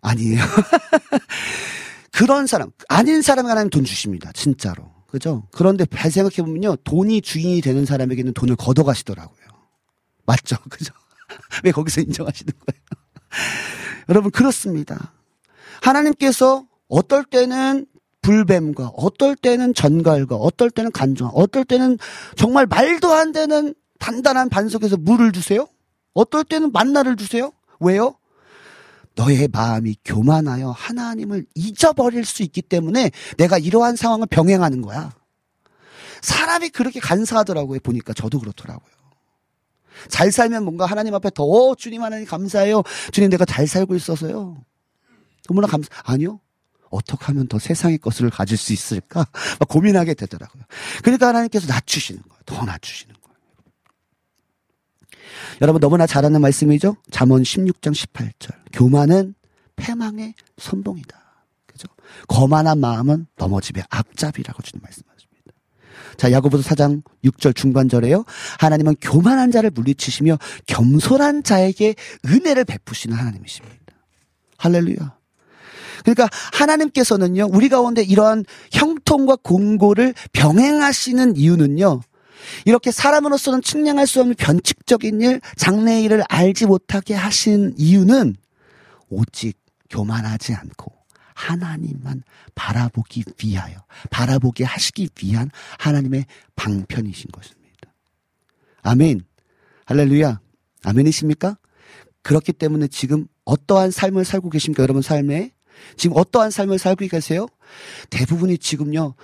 아니에요. *laughs* 그런 사람 아닌 사람이 하나님 돈 주십니다. 진짜로. 그죠? 그런데 잘 생각해 보면요, 돈이 주인이 되는 사람에게는 돈을 걷어가시더라고요. 맞죠? *laughs* 그죠? 왜 거기서 인정하시는 거예요? 여러분 그렇습니다. 하나님께서 어떨 때는 불뱀과 어떨 때는 전갈과 어떨 때는 간종, 어떨 때는 정말 말도 안 되는 단단한 반석에서 물을 주세요. 어떨 때는 만나를 주세요. 왜요? 너의 마음이 교만하여 하나님을 잊어버릴 수 있기 때문에 내가 이러한 상황을 병행하는 거야. 사람이 그렇게 간사하더라고요. 보니까 저도 그렇더라고요. 잘 살면 뭔가 하나님 앞에 더 어, 주님 하나님 감사해요. 주님 내가 잘 살고 있어서요. 너무나 감사. 아니요. 어떻게 하면 더 세상의 것을 가질 수 있을까? *laughs* 막 고민하게 되더라고요. 그러니까 하나님께서 낮추시는 거예요. 더 낮추시는 거예요. 여러분 너무나 잘 아는 말씀이죠? 잠언 16장 18절. 교만은 패망의 선봉이다. 그죠? 거만한 마음은 넘어집의 앞잡이라고 주는 말씀하십니다. 자, 야고보서 4장 6절 중반절에요. 하나님은 교만한 자를 물리치시며 겸손한 자에게 은혜를 베푸시는 하나님이십니다. 할렐루야. 그러니까 하나님께서는요, 우리 가운데 이러한 형통과 공고를 병행하시는 이유는요, 이렇게 사람으로서는 측량할 수 없는 변칙적인 일, 장래 일을 알지 못하게 하신 이유는 오직 교만하지 않고 하나님만 바라보기 위하여, 바라보게 하시기 위한 하나님의 방편이신 것입니다. 아멘. 할렐루야. 아멘이십니까? 그렇기 때문에 지금 어떠한 삶을 살고 계십니까? 여러분 삶에? 지금 어떠한 삶을 살고 계세요? 대부분이 지금요,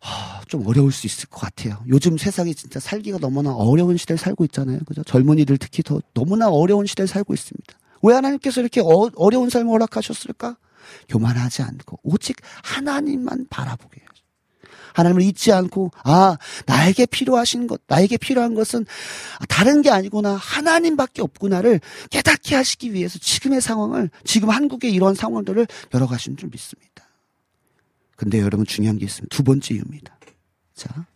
하, 좀 어려울 수 있을 것 같아요. 요즘 세상이 진짜 살기가 너무나 어려운 시대를 살고 있잖아요. 그죠? 젊은이들 특히 더 너무나 어려운 시대를 살고 있습니다. 왜 하나님께서 이렇게 어, 어려운 삶을 허락하셨을까? 교만하지 않고 오직 하나님만 바라보게 해요. 하나님을 잊지 않고 아 나에게 필요하신 것 나에게 필요한 것은 다른 게 아니구나 하나님밖에 없구나를 깨닫게 하시기 위해서 지금의 상황을 지금 한국의 이런 상황들을 열어가신 줄 믿습니다. 근데 여러분 중요한 게 있습니다. 두 번째 이유입니다. 자,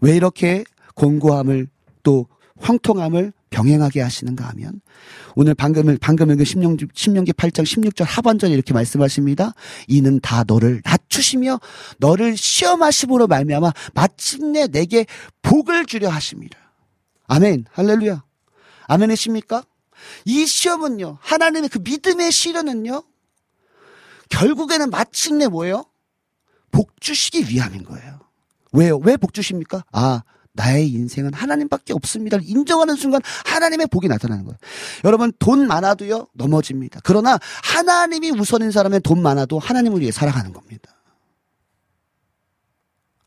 왜 이렇게 공고함을 또 황통함을 병행하게 하시는가 하면 오늘 방금 방금 읽은 신명기, 신명기 8장 16절 하반절에 이렇게 말씀하십니다. 이는 다 너를 낮추시며 너를 시험하심으로 말미암아 마침내 내게 복을 주려 하십니다. 아멘. 할렐루야. 아멘이십니까? 이 시험은요. 하나님의 그 믿음의 시련은요. 결국에는 마침내 뭐예요? 복 주시기 위함인 거예요. 왜요? 왜 복 주십니까? 아, 나의 인생은 하나님밖에 없습니다를 인정하는 순간 하나님의 복이 나타나는 거예요. 여러분 돈 많아도요 넘어집니다. 그러나 하나님이 우선인 사람은 돈 많아도 하나님을 위해 살아가는 겁니다.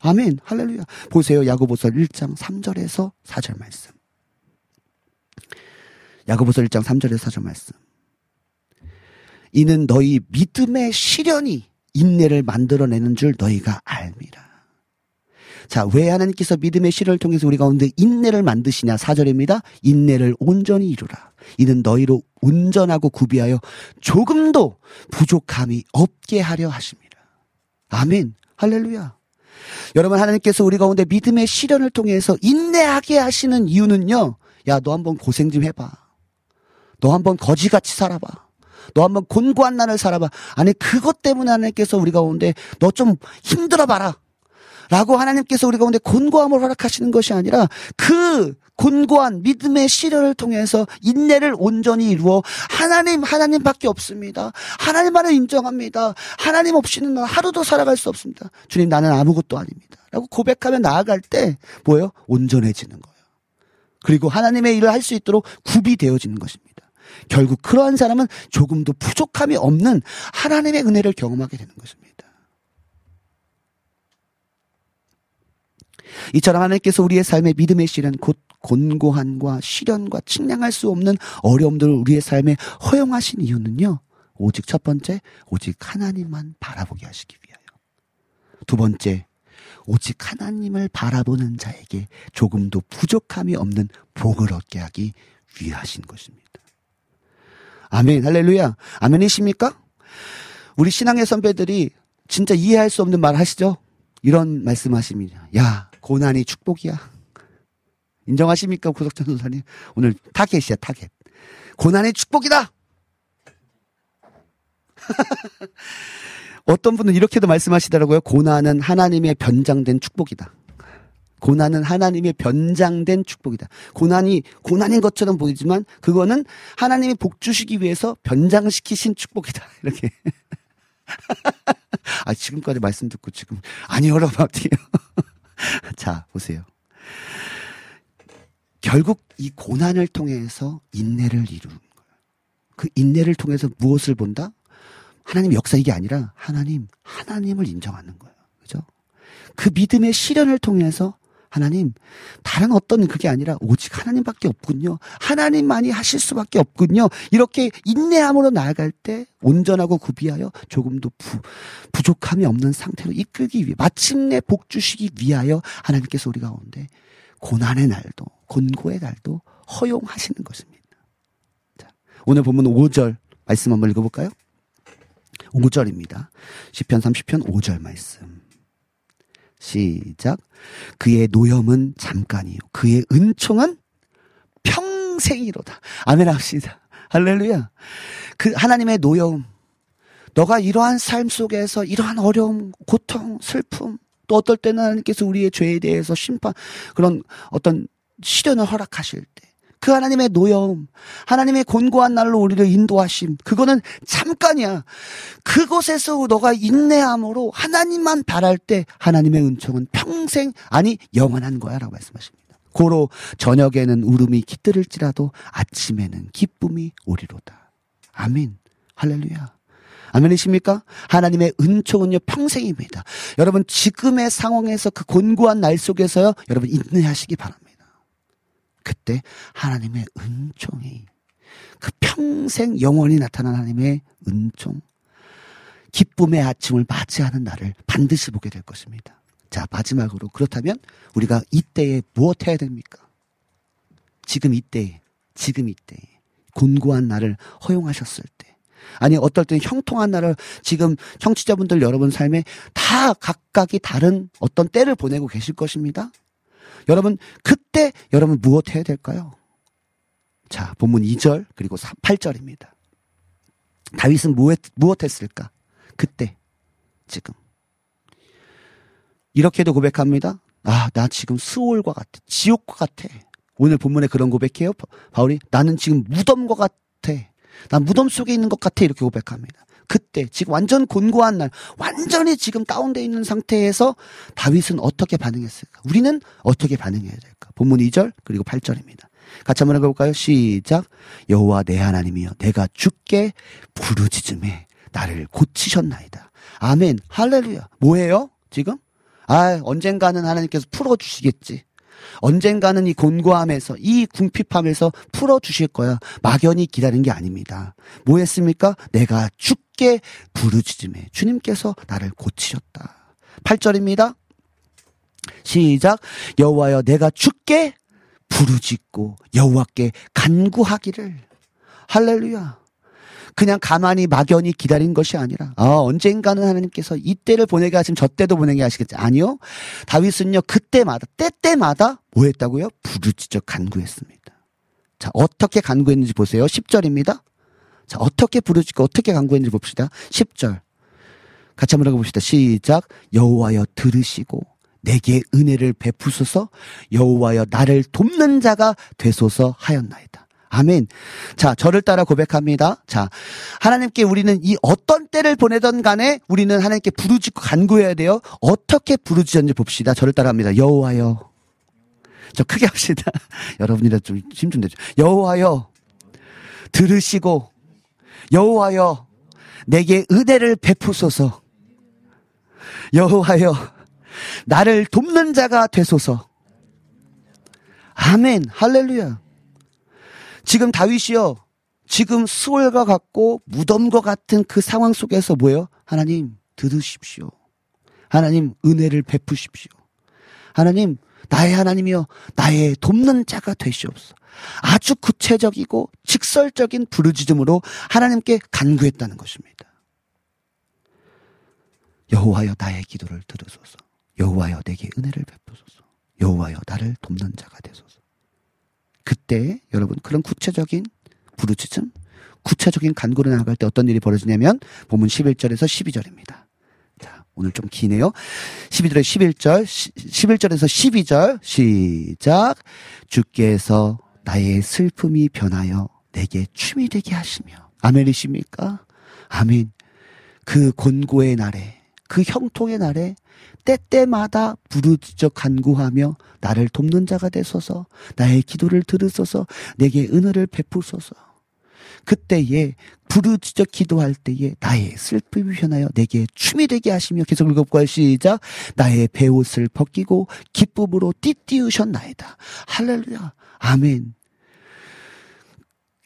아멘. 할렐루야. 보세요. 야고보서 1장 3절에서 4절 말씀. 야고보서 1장 3절에서 4절 말씀. 이는 너희 믿음의 시련이 인내를 만들어내는 줄 너희가 알미라. 자, 왜 하나님께서 믿음의 시를 통해서 우리 가운데 인내를 만드시냐? 사절입니다. 인내를 온전히 이루라. 이는 너희로 온전하고 구비하여 조금도 부족함이 없게 하려 하십니다. 아멘. 할렐루야. 여러분 하나님께서 우리 가운데 믿음의 시련을 통해서 인내하게 하시는 이유는요. 야, 너 한번 고생 좀 해봐. 너 한번 거지같이 살아봐. 너 한번 곤고한 날을 살아봐. 아니 그것 때문에 하나님께서 우리 가운데 너 좀 힘들어 봐라. 라고 하나님께서 우리 가운데 곤고함을 허락하시는 것이 아니라 그 곤고한 믿음의 시련을 통해서 인내를 온전히 이루어 하나님 하나님밖에 없습니다. 하나님만을 인정합니다. 하나님 없이는 난 하루도 살아갈 수 없습니다. 주님 나는 아무것도 아닙니다. 라고 고백하며 나아갈 때 뭐예요? 온전해지는 거예요. 그리고 하나님의 일을 할 수 있도록 굽이 되어지는 것입니다. 결국 그러한 사람은 조금도 부족함이 없는 하나님의 은혜를 경험하게 되는 것입니다. 이처럼 하나님께서 우리의 삶의 믿음의 시련 곧 곤고함과 시련과 측량할 수 없는 어려움들을 우리의 삶에 허용하신 이유는요. 오직 첫 번째, 오직 하나님만 바라보게 하시기 위하여. 두 번째, 오직 하나님을 바라보는 자에게 조금도 부족함이 없는 복을 얻게 하기 위하신 것입니다. 아멘, 할렐루야. 아멘이십니까? 우리 신앙의 선배들이 진짜 이해할 수 없는 말 하시죠? 이런 말씀 하십니다. 야, 고난이 축복이야. 인정하십니까, 고석찬 선사님? 오늘 타겟이야, 타겟. 고난이 축복이다! *laughs* 어떤 분은 이렇게도 말씀하시더라고요. 고난은 하나님의 변장된 축복이다. 고난은 하나님의 변장된 축복이다. 고난이 고난인 것처럼 보이지만 그거는 하나님이 복 주시기 위해서 변장시키신 축복이다. *laughs* 이렇게. *laughs* 아, 지금까지 말씀 듣고 지금 아니 여러분 어떻게요? *laughs* 자, 보세요. 결국 이 고난을 통해서 인내를 이루는 거예요. 그 인내를 통해서 무엇을 본다? 하나님 역사 이게 아니라 하나님, 하나님을 인정하는 거예요. 그죠? 그 믿음의 시련을 통해서 하나님, 다른 어떤 그게 아니라 오직 하나님밖에 없군요. 하나님만이 하실 수밖에 없군요. 이렇게 인내함으로 나아갈 때 온전하고 구비하여 조금도 부, 부족함이 없는 상태로 이끌기 위해 마침내 복 주시기 위하여 하나님께서 우리 가운데 고난의 날도 곤고의 날도 허용하시는 것입니다. 자, 오늘 보면 5절 말씀 한번 읽어볼까요? 5절입니다. 10편 30편 5절 말씀. 시작. 그의 노염은 잠깐이요. 그의 은총은 평생이로다. 아멘 합시다. 할렐루야. 그 하나님의 노여움. 너가 이러한 삶 속에서 이러한 어려움, 고통, 슬픔, 또 어떨 때는 하나님께서 우리의 죄에 대해서 심판, 그런 어떤 시련을 허락하실 때, 그 하나님의 노여움, 하나님의 곤고한 날로 우리를 인도하심, 그거는 잠깐이야. 그곳에서 너가 인내함으로 하나님만 바랄 때 하나님의 은총은 평생, 아니, 영원한 거야. 라고 말씀하십니다. 고로 저녁에는 울음이 깃들을지라도 아침에는 기쁨이 오리로다. 아멘. 할렐루야. 아멘이십니까? 하나님의 은총은요, 평생입니다. 여러분, 지금의 상황에서 그 곤고한 날 속에서요, 여러분, 인내하시기 바랍니다. 그때 하나님의 은총이 그 평생 영원히 나타난 하나님의 은총 기쁨의 아침을 맞이하는 날을 반드시 보게 될 것입니다. 자, 마지막으로 그렇다면 우리가 이때에 무엇 해야 됩니까? 지금 이때에, 지금 이때에 곤고한 날을 허용하셨을 때 아니 어떨 때는 형통한 날을 지금 청취자분들 여러분 삶에 다 각각이 다른 어떤 때를 보내고 계실 것입니다. 여러분, 그때 여러분 무엇 해야 될까요? 자, 본문 2절 그리고 8절입니다. 다윗은 무엇, 무엇 했을까? 그때, 지금. 이렇게도 고백합니다. 아, 나 지금 수월과 같아. 지옥과 같아. 오늘 본문에 그런 고백해요. 바울이 나는 지금 무덤과 같아. 난 무덤 속에 있는 것 같아. 이렇게 고백합니다. 그때 지금 완전 곤고한 날, 완전히 지금 다운돼 있는 상태에서 다윗은 어떻게 반응했을까? 우리는 어떻게 반응해야 될까? 본문 2절 그리고 8절입니다. 같이 한번 해볼까요? 시작. 여호와 내 하나님이여, 내가 죽게 부르짖음에 나를 고치셨나이다. 아멘. 할렐루야. 뭐예요? 지금? 아, 언젠가는 하나님께서 풀어주시겠지. 언젠가는 이 곤고함에서 이 궁핍함에서 풀어 주실 거야. 막연히 기다린 게 아닙니다. 뭐 했습니까? 내가 죽게 부르짖음에 주님께서 나를 고치셨다. 8절입니다. 시작. 여호와여 내가 죽게 부르짖고 여호와께 간구하기를 할렐루야. 그냥 가만히 막연히 기다린 것이 아니라 아, 언젠가는 하나님께서 이때를 보내게 하시면 저 때도 보내게 하시겠지. 아니요. 다윗은요. 그때마다 때때마다 뭐 했다고요? 부르짖어 간구했습니다. 자, 어떻게 간구했는지 보세요. 10절입니다. 자, 어떻게 부르짖고 어떻게 간구했는지 봅시다. 10절. 같이 한번 읽어 봅시다. 시작. 여호와여 들으시고 내게 은혜를 베푸소서 여호와여 나를 돕는 자가 되소서 하였나이다. 아멘. 자, 저를 따라 고백합니다. 자, 하나님께 우리는 이 어떤 때를 보내던 간에 우리는 하나님께 부르짖고 간구해야 돼요. 어떻게 부르짖었는지 봅시다. 저를 따라 합니다. 여호와여. 저 크게 합시다. *laughs* 여러분이라 좀 힘 좀 내죠. 여호와여. 들으시고 여호와여 내게 은혜를 베푸소서. 여호와여 나를 돕는 자가 되소서. 아멘. 할렐루야. 지금 다윗이요. 지금 수월과 같고 무덤과 같은 그 상황 속에서 뭐예요? 하나님 들으십시오. 하나님 은혜를 베푸십시오. 하나님 나의 하나님이여 나의 돕는 자가 되시옵소서. 아주 구체적이고 직설적인 부르짖음으로 하나님께 간구했다는 것입니다. 여호와여 나의 기도를 들으소서. 여호와여 내게 은혜를 베푸소서. 여호와여 나를 돕는 자가 되소서. 그때 여러분 그런 구체적인 부르짖음, 구체적인 간구를 나갈 때 어떤 일이 벌어지냐면 본문 11절에서 12절입니다. 자, 오늘 좀 기네요. 12절에 11절, 11절에서 12절 시작. 주께서 나의 슬픔이 변하여 내게 춤이 되게 하시며 아멘이십니까? 아멘. 그 곤고의 날에 그 형통의 날에 때때마다 부르짖어 간구하며 나를 돕는 자가 되소서. 나의 기도를 들으소서. 내게 은혜를 베푸소서. 그때에 부르짖어 기도할 때에 나의 슬픔이 변하여 내게 춤이 되게 하시며 계속 읽어볼까요 시작. 나의 베옷을 벗기고 기쁨으로 띠띠우셨나이다. 할렐루야. 아멘.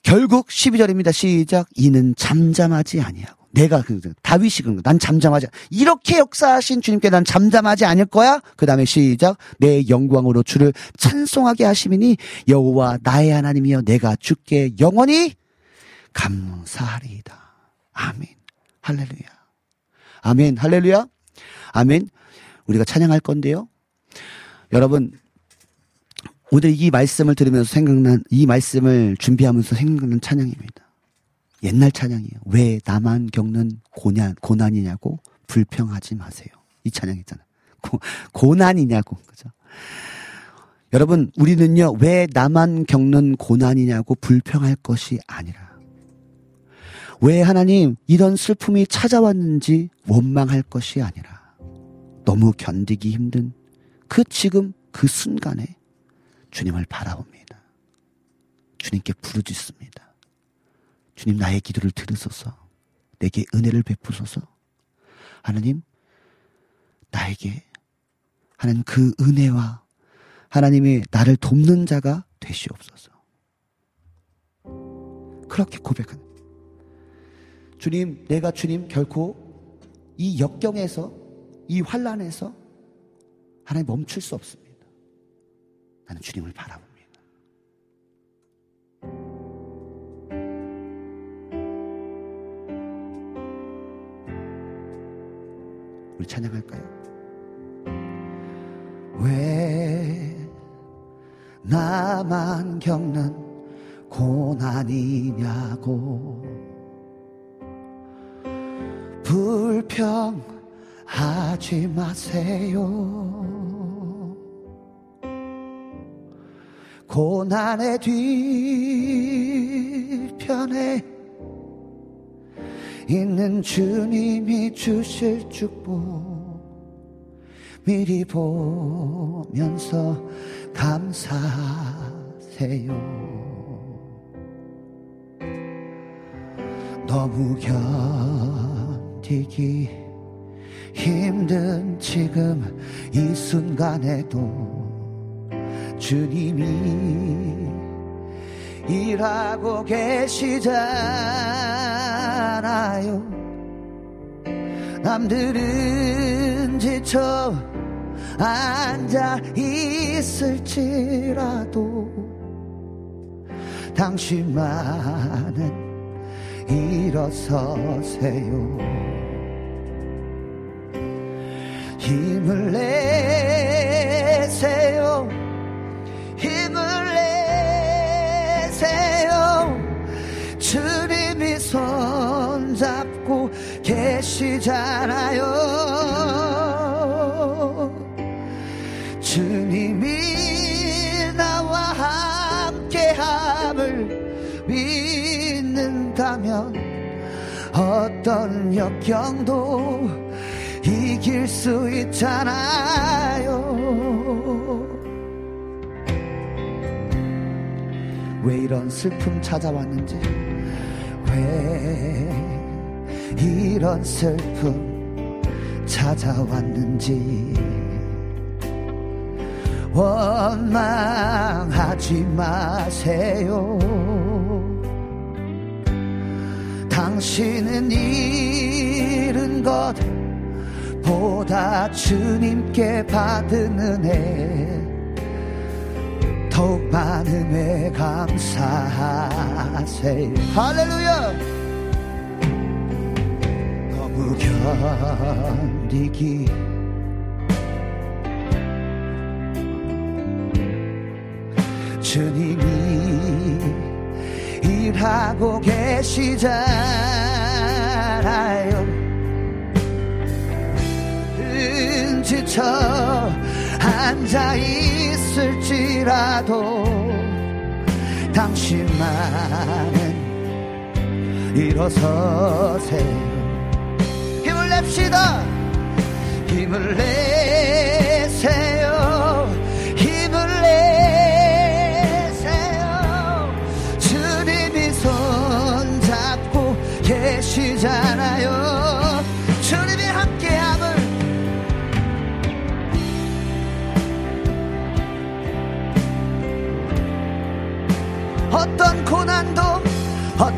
결국 12절입니다. 시작. 이는 잠잠하지 아니하고 내가 그 다윗이 그런 거. 난 잠잠하지 않- 이렇게 역사하신 주님께 난 잠잠하지 않을 거야. 그 다음에 시작 내 영광으로 주를 찬송하게 하시미니 여호와 나의 하나님이여 내가 주께 영원히 감사하리이다. 아멘. 할렐루야. 아멘. 할렐루야. 아멘. 우리가 찬양할 건데요. 여러분 오늘 이 말씀을 들으면서 생각난 이 말씀을 준비하면서 생각난 찬양입니다. 옛날 찬양이에요. 왜 나만 겪는 고난, 고난이냐고 불평하지 마세요. 이 찬양 있잖아요. 고, 고난이냐고. 그죠? 여러분, 우리는요, 왜 나만 겪는 고난이냐고 불평할 것이 아니라, 왜 하나님 이런 슬픔이 찾아왔는지 원망할 것이 아니라, 너무 견디기 힘든 그 지금 그 순간에 주님을 바라봅니다. 주님께 부르짖습니다. 주님 나의 기도를 들으소서. 내게 은혜를 베푸소서. 하나님 나에게 하나님 그 은혜와 하나님이 나를 돕는 자가 되시옵소서. 그렇게 고백하는 주님 내가 주님 결코 이 역경에서 이 환란에서 하나님 멈출 수 없습니다. 나는 주님을 바라봅 우리 찬양할까요? 왜 나만 겪는 고난이냐고 불평하지 마세요. 고난의 뒤편에 있는 주님이 주실 축복 미리 보면서 감사하세요. 너무 견디기 힘든 지금 이 순간에도 주님이 일하고 계시잖아요. 남들은 지쳐 앉아 있을지라도 당신만은 일어서세요 힘을 내세요 힘을 내 손잡고 계시잖아요. 주님이 나와 함께함을 믿는다면 어떤 역경도 이길 수 있잖아요. 왜 이런 슬픔 찾아왔는지 왜 이런 슬픔 찾아왔는지 원망하지 마세요. 당신은 잃은 것 보다 주님께 받은 은혜 더욱 많은 애 감사하세요. 할렐루야! 너무 견디기. 주님이 일하고 계시잖아요. 지쳐 앉아 있을지라도 당신만은 일어서세요. 힘을 냅시다. 힘을 내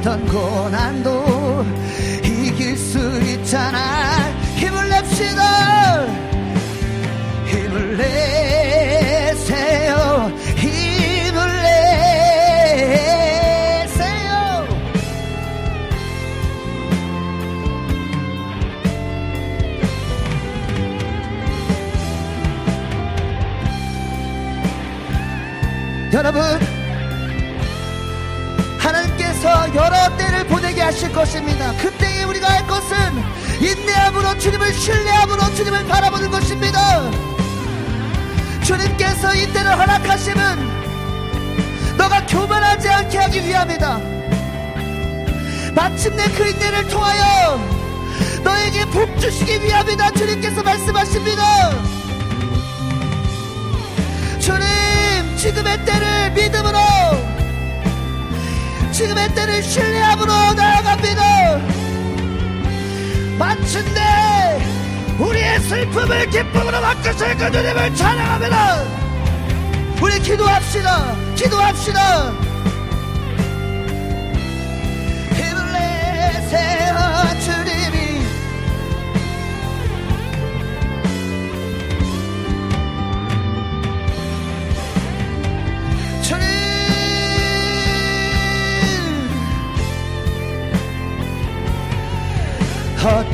어떤 고난도 이길 수 있잖아. 힘을 냅시다. 힘을 내세요. 힘을 내세요. 여러분 하실 것입니다. 그때에 우리가 할 것은 인내함으로 주님을 신뢰함으로 주님을 바라보는 것입니다. 주님께서 이 때를 허락하심은 너가 교만하지 않게 하기 위함이다. 마침내 그 인내를 통하여 너에게 복 주시기 위함이다. 주님께서 말씀하십니다. 주님, 지금의 때를 믿음으로 지금의 때를 신뢰함으로 나아갑니다. 마침내 우리의 슬픔을 기쁨으로 바꾸실 그 주님을 찬양합니다. 우리 기도합시다. 기도합시다.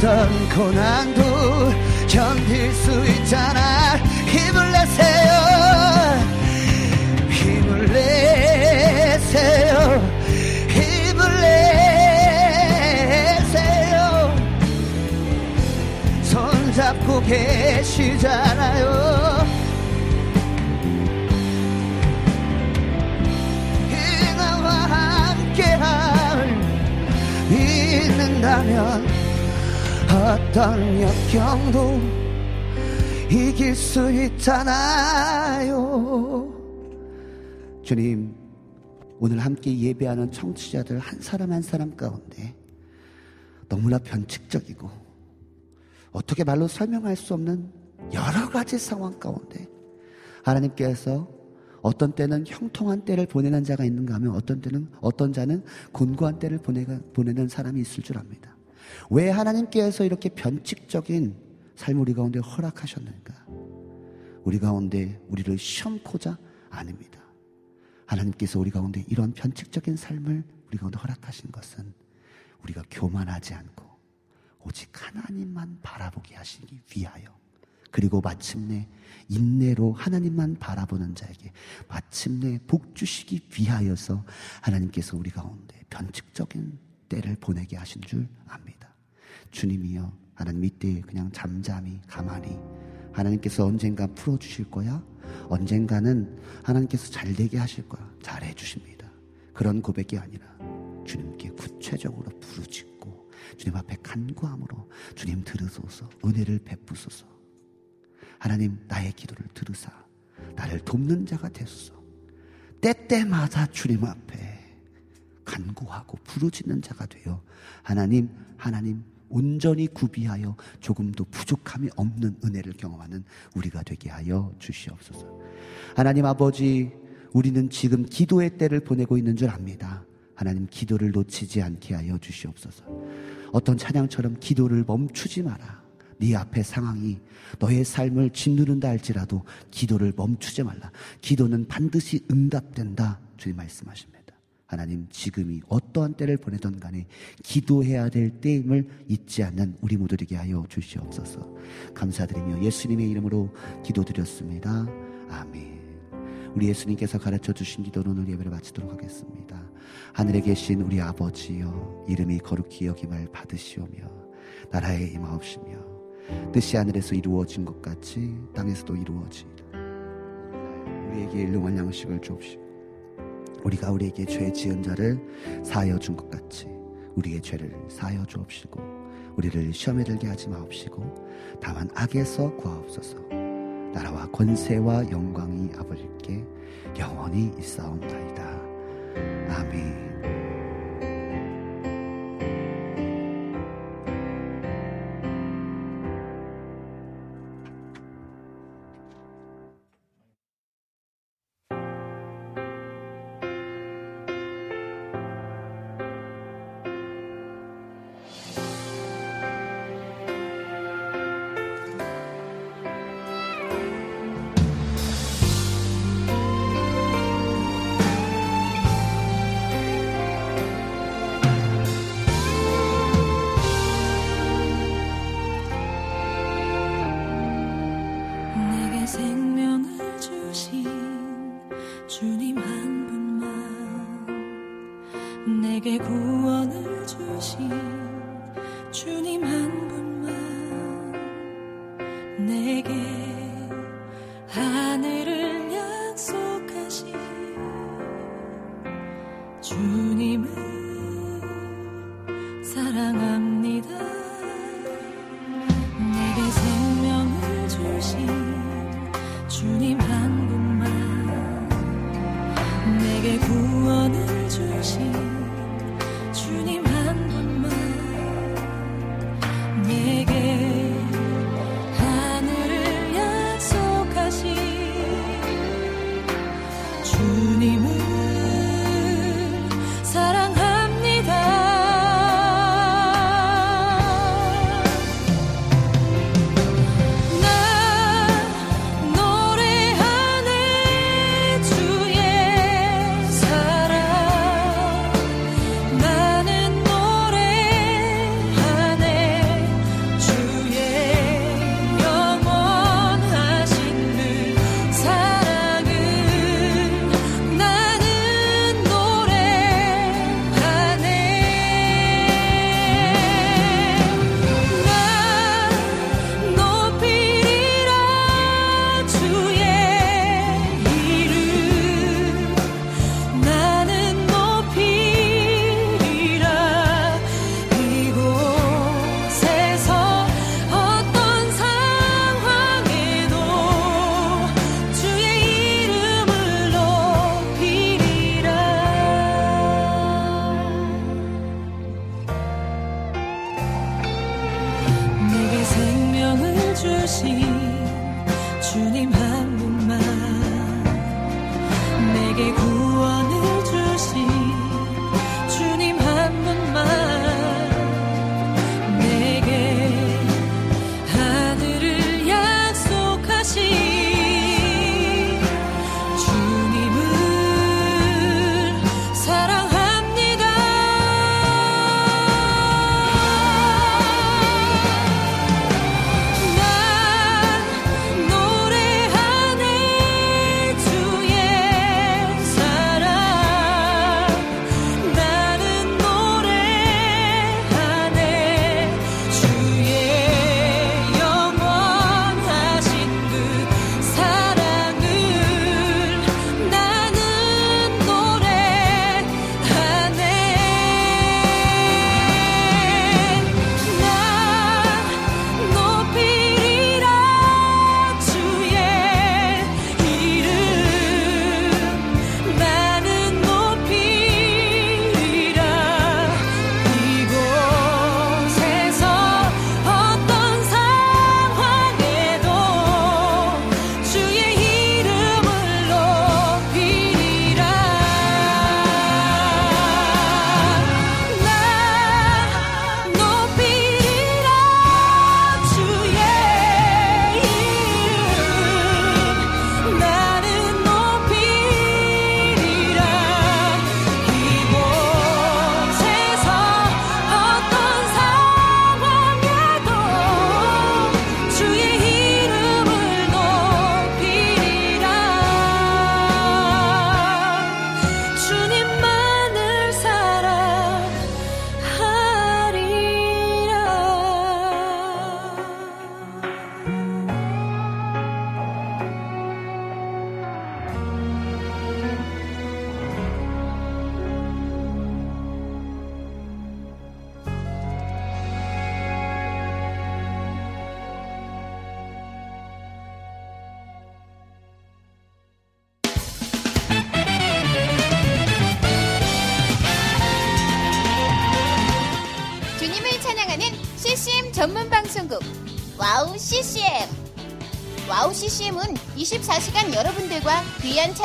어떤 고난도 견딜 수 있잖아. 힘을 내세요. 힘을 내세요. 힘을 내세요. 손잡고 계시잖아요. 이 나와 함께할 믿는다면 어떤 역경도 이길 수 있잖아요. 주님, 오늘 함께 예배하는 청취자들 한 사람 한 사람 가운데 너무나 변칙적이고 어떻게 말로 설명할 수 없는 여러 가지 상황 가운데 하나님께서 어떤 때는 형통한 때를 보내는 자가 있는가 하면 어떤 때는 어떤 자는 곤고한 때를 보내는 사람이 있을 줄 압니다. 왜 하나님께서 이렇게 변칙적인 삶을 우리 가운데 허락하셨는가? 우리 가운데 우리를 시험코자 아닙니다. 하나님께서 우리 가운데 이런 변칙적인 삶을 우리 가운데 허락하신 것은 우리가 교만하지 않고 오직 하나님만 바라보게 하시기 위하여 그리고 마침내 인내로 하나님만 바라보는 자에게 마침내 복 주시기 위하여서 하나님께서 우리 가운데 변칙적인 때를 보내게 하신 줄 압니다. 주님이여 하나님 이때 그냥 잠잠히 가만히 하나님께서 언젠가 풀어주실 거야? 언젠가는 하나님께서 잘 되게 하실 거야. 잘해 주십니다. 그런 고백이 아니라 주님께 구체적으로 부르짖고 주님 앞에 간구함으로 주님 들으소서 은혜를 베푸소서. 하나님 나의 기도를 들으사. 나를 돕는 자가 되소서. 때때마다 주님 앞에 간구하고 부르짖는 자가 되어 하나님 하나님 온전히 구비하여 조금도 부족함이 없는 은혜를 경험하는 우리가 되게 하여 주시옵소서. 하나님 아버지, 우리는 지금 기도의 때를 보내고 있는 줄 압니다. 하나님 기도를 놓치지 않게 하여 주시옵소서. 어떤 찬양처럼 기도를 멈추지 마라. 네 앞의 상황이 너의 삶을 짓누른다 할지라도 기도를 멈추지 말라. 기도는 반드시 응답된다. 주님 말씀하십니다. 하나님 지금이 어떠한 때를 보내던 간에 기도해야 될 때임을 잊지 않는 우리 모두 되게 하여 주시옵소서. 감사드리며 예수님의 이름으로 기도드렸습니다. 아멘. 우리 예수님께서 가르쳐 주신 기도로 오늘 예배를 마치도록 하겠습니다. 하늘에 계신 우리 아버지여 이름이 거룩히 여김을 받으시오며 나라의 임하옵시며 뜻이 하늘에서 이루어진 것 같이 땅에서도 이루어지이다. 우리에게 일용할 양식을 주옵시고 우리가 우리에게 죄 지은 자를 사하여 준 것 같이 우리의 죄를 사하여 주옵시고 우리를 시험에 들게 하지 마옵시고 다만 악에서 구하옵소서. 나라와 권세와 영광이 아버지께 영원히 있사옵나이다. 아멘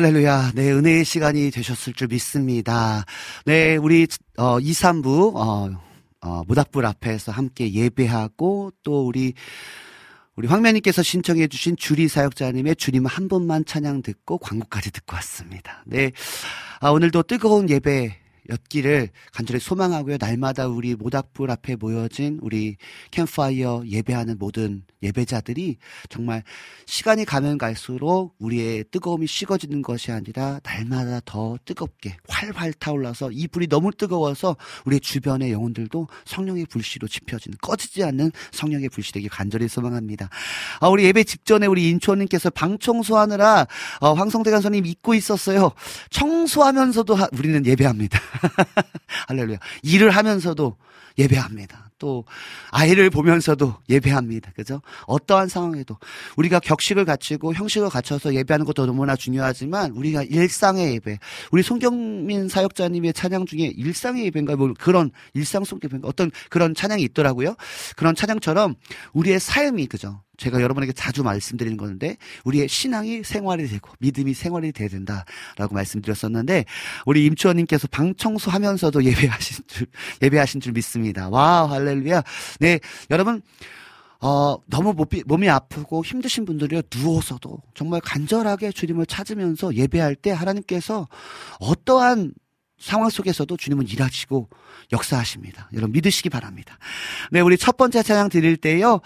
할렐루야. 네, 은혜의 시간이 되셨을 줄 믿습니다. 네, 우리, 어, 2, 3부, 어, 어, 모닥불 앞에서 함께 예배하고 또 우리, 우리 황면님께서 신청해 주신 주리 사역자님의 주님 한 번만 찬양 듣고 광고까지 듣고 왔습니다. 네. 아, 오늘도 뜨거운 예배 였기를 간절히 소망하고요. 날마다 우리 모닥불 앞에 모여진 우리 캠파이어 예배하는 모든 예배자들이 정말 시간이 가면 갈수록 우리의 뜨거움이 식어지는 것이 아니라 날마다 더 뜨겁게 활활 타올라서 이 불이 너무 뜨거워서 우리 주변의 영혼들도 성령의 불씨로 지펴지는 꺼지지 않는 성령의 불씨 되기 간절히 소망합니다. 아, 우리 예배 직전에 우리 인초님께서 방 청소하느라 어, 황성대 간사님 잊고 있었어요. 청소하면서도 하- 우리는 예배합니다. *laughs* *laughs* 할렐루야. 일을 하면서도 예배합니다. 또 아이를 보면서도 예배합니다. 그죠? 어떠한 상황에도 우리가 격식을 갖추고 형식을 갖춰서 예배하는 것도 너무나 중요하지만 우리가 일상의 예배, 우리 송경민 사역자님의 찬양 중에 일상의 예배인가 뭐 그런 일상 속 예배인가 어떤 그런 찬양이 있더라고요. 그런 찬양처럼 우리의 삶이 그죠? 제가 여러분에게 자주 말씀드리는 건데 우리의 신앙이 생활이 되고 믿음이 생활이 돼야 된다라고 말씀드렸었는데 우리 임추원님께서 방 청소하면서도 예배하신 줄 예배하신 줄 믿습니다. 와 할렐루야. 네 여러분 어, 너무 몸이, 몸이 아프고 힘드신 분들이 누워서도 정말 간절하게 주님을 찾으면서 예배할 때 하나님께서 어떠한 상황 속에서도 주님은 일하시고 역사하십니다. 여러분 믿으시기 바랍니다. 네, 우리 첫 번째 찬양 드릴 때요.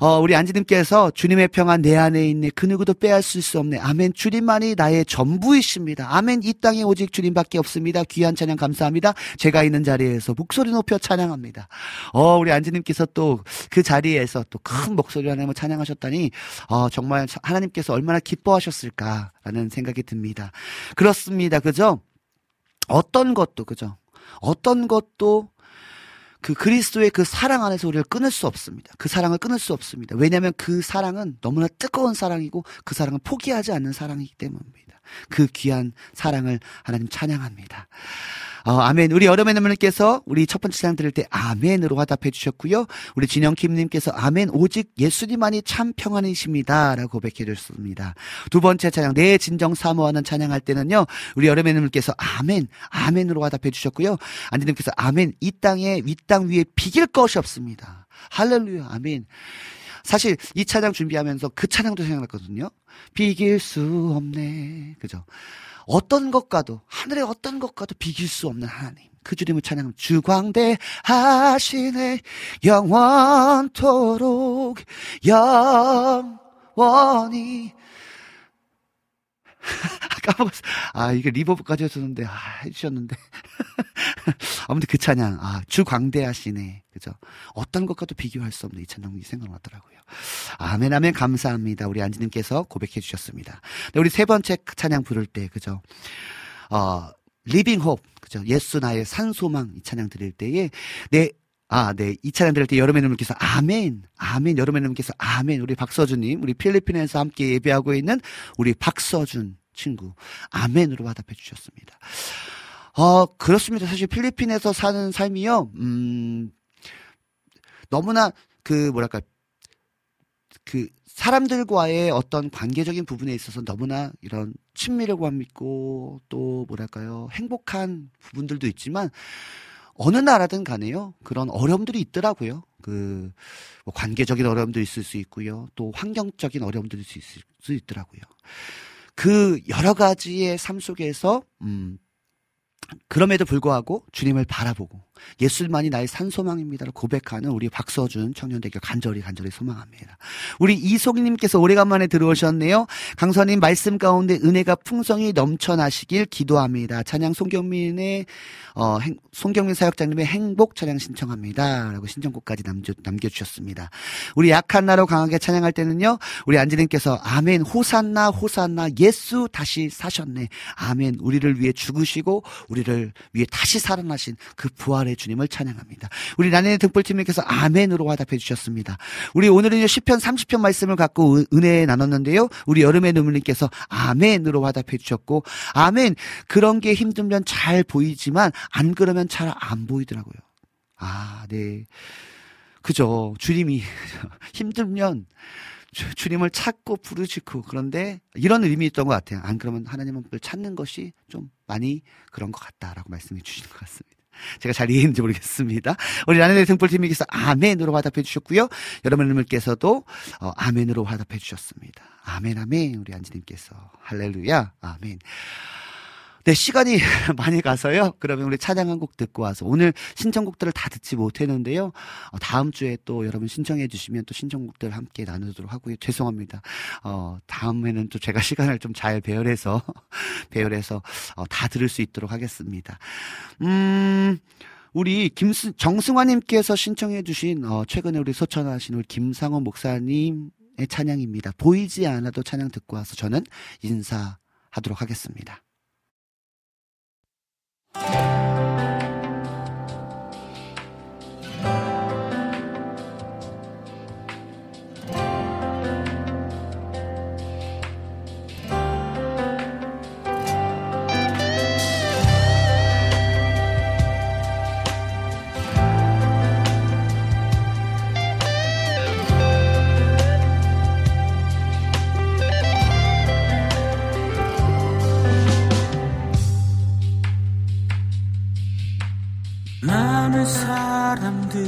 어, 우리 안지님께서 주님의 평안 내 안에 있네. 그 누구도 빼앗을 수 없네. 아멘. 주님만이 나의 전부이십니다. 아멘. 이 땅에 오직 주님밖에 없습니다. 귀한 찬양 감사합니다. 제가 있는 자리에서 목소리 높여 찬양합니다. 어, 우리 안지님께서 또 그 자리에서 또 큰 목소리로 하나님을 찬양하셨다니 어, 정말 하나님께서 얼마나 기뻐하셨을까라는 생각이 듭니다. 그렇습니다. 그죠? 어떤 것도 그죠? 어떤 것도 그 그리스도의 그 사랑 안에서 우리를 끊을 수 없습니다. 그 사랑을 끊을 수 없습니다. 왜냐하면 그 사랑은 너무나 뜨거운 사랑이고 그 사랑은 포기하지 않는 사랑이기 때문입니다. 그 귀한 사랑을 하나님 찬양합니다. 어, 아멘. 우리 여름의 눈물님께서 우리 첫 번째 찬양 들을 때 아멘으로 화답해 주셨고요. 우리 진영킴님께서 아멘. 오직 예수님만이 참 평안이십니다. 라고 고백해 주셨습니다. 두 번째 찬양 내 진정 사모하는 찬양할 때는요. 우리 여름의 눈물께서 아멘. 아멘으로 화답해 주셨고요. 안지님께서 아멘. 이 땅에 윗땅 위에 비길 것이 없습니다. 할렐루야. 아멘. 사실 이 찬양 준비하면서 그 찬양도 생각났거든요. 비길 수 없네. 그죠? 어떤 것과도 하늘의 어떤 것과도 비길 수 없는 하나님. 그 주님을 찬양 주광대 하시네 영원토록 영원히 *laughs* 까먹었어. 아, 이게 리버브까지 해줬는데, 아, 해주셨는데. *laughs* 아무튼 그 찬양, 아, 주 광대하시네. 그죠? 어떤 것과도 비교할 수 없는 이 찬양이 생각나더라고요. 아멘, 아멘, 감사합니다. 우리 안지님께서 고백해 주셨습니다. 네, 우리 세 번째 찬양 부를 때, 그죠? 어, 리빙 홉, 그죠? 예수 나의 산소망 이 찬양 드릴 때에, 내 아, 네. 이 찬양 들을 때 여름의 눈물께서 아멘, 아멘, 여름의 눈물께서 아멘. 우리 박서준님, 우리 필리핀에서 함께 예배하고 있는 우리 박서준 친구, 아멘으로 화답해 주셨습니다. 어, 그렇습니다. 사실 필리핀에서 사는 삶이요, 음, 너무나 그, 뭐랄까, 그, 사람들과의 어떤 관계적인 부분에 있어서 너무나 이런 친밀감이 있고 또 뭐랄까요 행복한 부분들도 있지만 어느 나라든 간에요. 그런 어려움들이 있더라고요. 그, 뭐 관계적인 어려움도 있을 수 있고요. 또 환경적인 어려움들이 있을 수 있더라고요. 그 여러 가지의 삶 속에서, 음, 그럼에도 불구하고 주님을 바라보고 예술만이 나의 산소망입니다를 고백하는 우리 박서준 청년대교 간절히 간절히 소망합니다. 우리 이송님께서 오래간만에 들어오셨네요. 강선님 말씀 가운데 은혜가 풍성히 넘쳐나시길 기도합니다. 찬양 송경민의 어, 행, 송경민 사역장님의 행복 찬양 신청합니다. 라고 신청곡까지 남겨, 남겨주셨습니다. 우리 약한 나로 강하게 찬양할 때는요. 우리 안지님께서 아멘 호산나 호산나 예수 다시 사셨네. 아멘 우리를 위해 죽으시고 우리를 위해 다시 살아나신 그 부활의 주님을 찬양합니다. 우리 나네의 등불팀님께서 아멘으로 화답해 주셨습니다. 우리 오늘은 10편 30편 말씀을 갖고 은혜 나눴는데요. 우리 여름의 눈물님께서 아멘으로 화답해 주셨고 아멘 그런 게 힘들면 잘 보이지만 안 그러면 잘 안 보이더라고요. 아, 네. 그죠. 주님이 *laughs* 힘들면 주, 님을 찾고 부르짖고 그런데 이런 의미 있던 것 같아요. 안 그러면 하나님을 찾는 것이 좀 많이 그런 것 같다라고 말씀해 주시는 것 같습니다. 제가 잘 이해했는지 모르겠습니다. 우리 라네네 등불팀님께서 아멘으로 화답해 주셨고요. 여러분들께서도 어, 아멘으로 화답해 주셨습니다. 아멘 아멘 우리 안지님께서 할렐루야 아멘. 네, 시간이 *laughs* 많이 가서요. 그러면 우리 찬양 한 곡 듣고 와서 오늘 신청곡들을 다 듣지 못했는데요. 어, 다음 주에 또 여러분 신청해 주시면 또 신청곡들 함께 나누도록 하고요. 죄송합니다. 어, 다음에는 또 제가 *laughs* 시간을 좀 잘 배열해서 *laughs* 배열해서 어, 다 들을 수 있도록 하겠습니다. 음. 우리 김스, 정승화님께서 신청해 주신 어, 최근에 우리 소천하신 우리 김상원 목사님의 찬양입니다. 보이지 않아도 찬양 듣고 와서 저는 인사하도록 하겠습니다. Musik 많은 사람들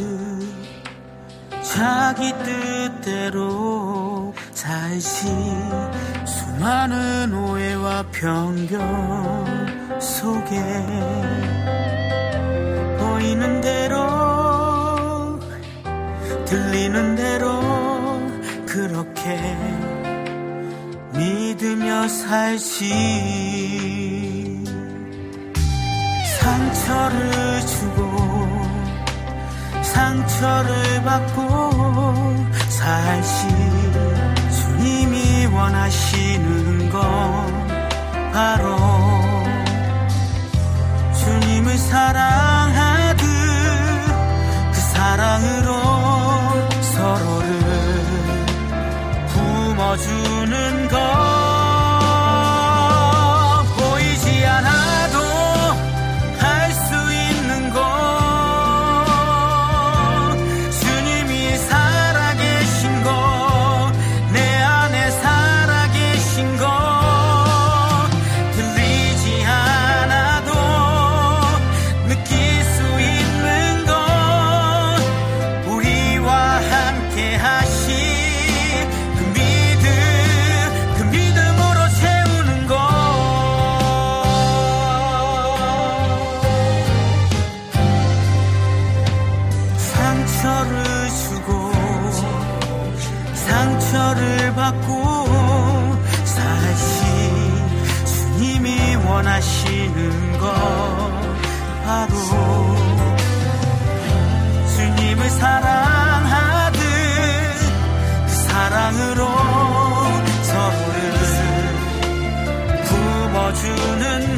자기 뜻대로 살지. 수많은 오해와 편견 속에 보이는 대로 들리는 대로 그렇게 믿으며 살지. 상처를 주고 상처를 받고 살지 주님이 원하시는 건 바로 주님을 사랑하듯 그 사랑으로 서로를 품어주는 것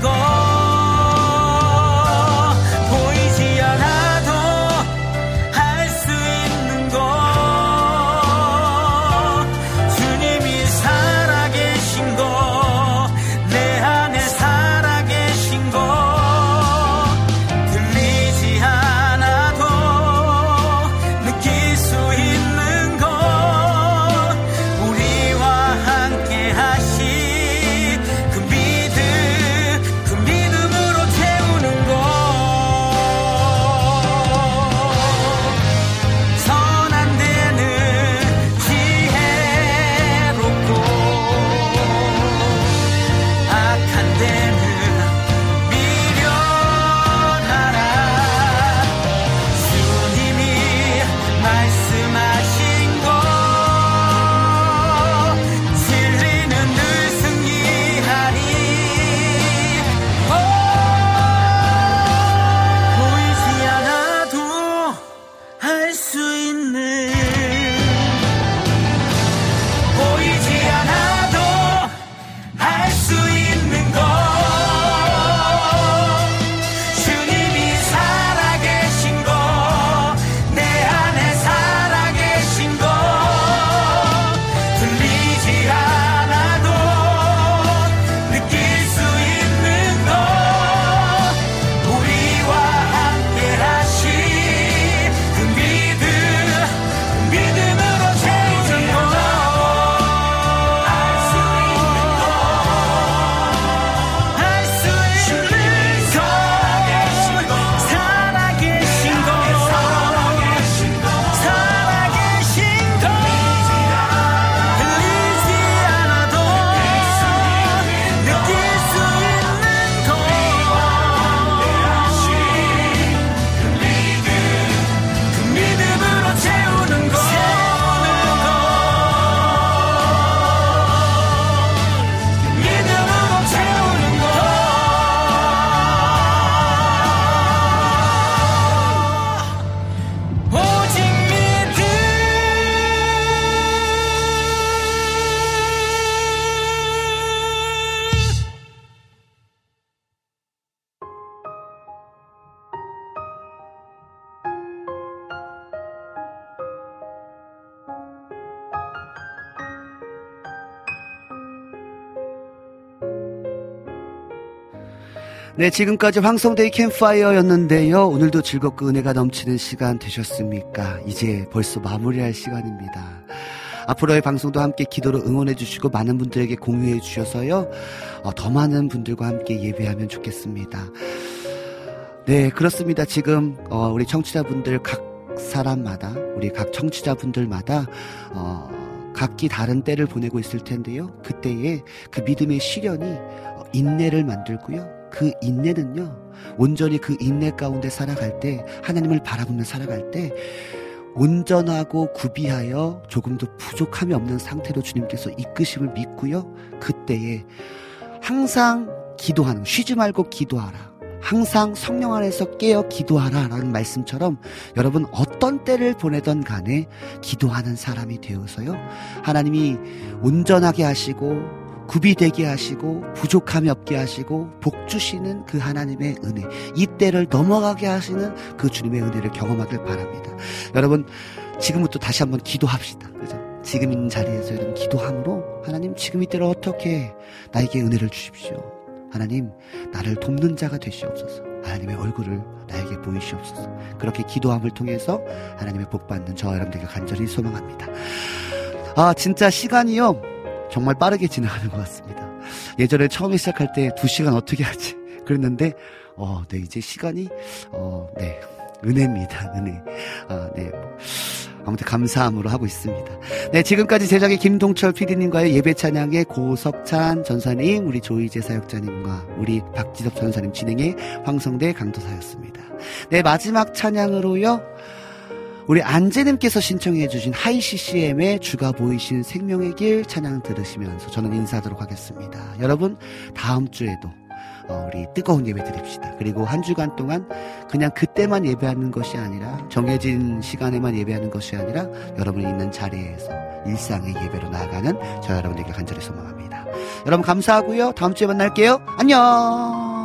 품 네, 지금까지 황성대의 캠파이어였는데요. 오늘도 즐겁고 은혜가 넘치는 시간 되셨습니까? 이제 벌써 마무리할 시간입니다. 앞으로의 방송도 함께 기도로 응원해 주시고 많은 분들에게 공유해 주셔서요. 어, 더 많은 분들과 함께 예배하면 좋겠습니다. 네, 그렇습니다. 지금 어, 우리 청취자분들 각 사람마다 우리 각 청취자분들마다 어, 각기 다른 때를 보내고 있을 텐데요. 그때에 그 믿음의 시련이 어, 인내를 만들고요. 그 인내는요, 온전히 그 인내 가운데 살아갈 때, 하나님을 바라보며 살아갈 때, 온전하고 구비하여 조금도 부족함이 없는 상태로 주님께서 이끄심을 믿고요. 그때에 항상 기도하는, 쉬지 말고 기도하라. 항상 성령 안에서 깨어 기도하라 라는 말씀처럼 여러분 어떤 때를 보내던 간에 기도하는 사람이 되어서요. 하나님이 온전하게 하시고 구비되게 하시고 부족함이 없게 하시고 복 주시는 그 하나님의 은혜 이 때를 넘어가게 하시는 그 주님의 은혜를 경험하길 바랍니다. 여러분 지금부터 다시 한번 기도합시다. 그죠? 지금 있는 자리에서 이런 기도함으로 하나님 지금 이때를 어떻게 나에게 은혜를 주십시오. 하나님 나를 돕는 자가 되시옵소서. 하나님의 얼굴을 나에게 보이시옵소서. 그렇게 기도함을 통해서 하나님의 복 받는 저 여러분들에게 간절히 소망합니다. 아 진짜 시간이요 정말 빠르게 지나가는 것 같습니다. 예전에 처음에 시작할 때 두 시간 어떻게 하지? *laughs* 그랬는데 어, 네 이제 시간이 어, 네 은혜입니다. 은혜. 아, 네. 아무튼 감사함으로 하고 있습니다. 네, 지금까지 제작의 김동철 PD님과의 예배 찬양의 고석찬 전사님, 우리 조이재 사역자님과 우리 박지섭 전사님 진행의 황성대 강도사였습니다. 네, 마지막 찬양으로요. 우리 안재님께서 신청해주신 하이 CCM의 주가 보이신 생명의 길 찬양 들으시면서 저는 인사하도록 하겠습니다. 여러분, 다음 주에도 어, 우리 뜨거운 예배 드립시다. 그리고 한 주간 동안 그냥 그때만 예배하는 것이 아니라 정해진 시간에만 예배하는 것이 아니라 여러분이 있는 자리에서 일상의 예배로 나아가는 저 여러분에게 간절히 소망합니다. 여러분 감사하고요. 다음 주에 만날게요. 안녕.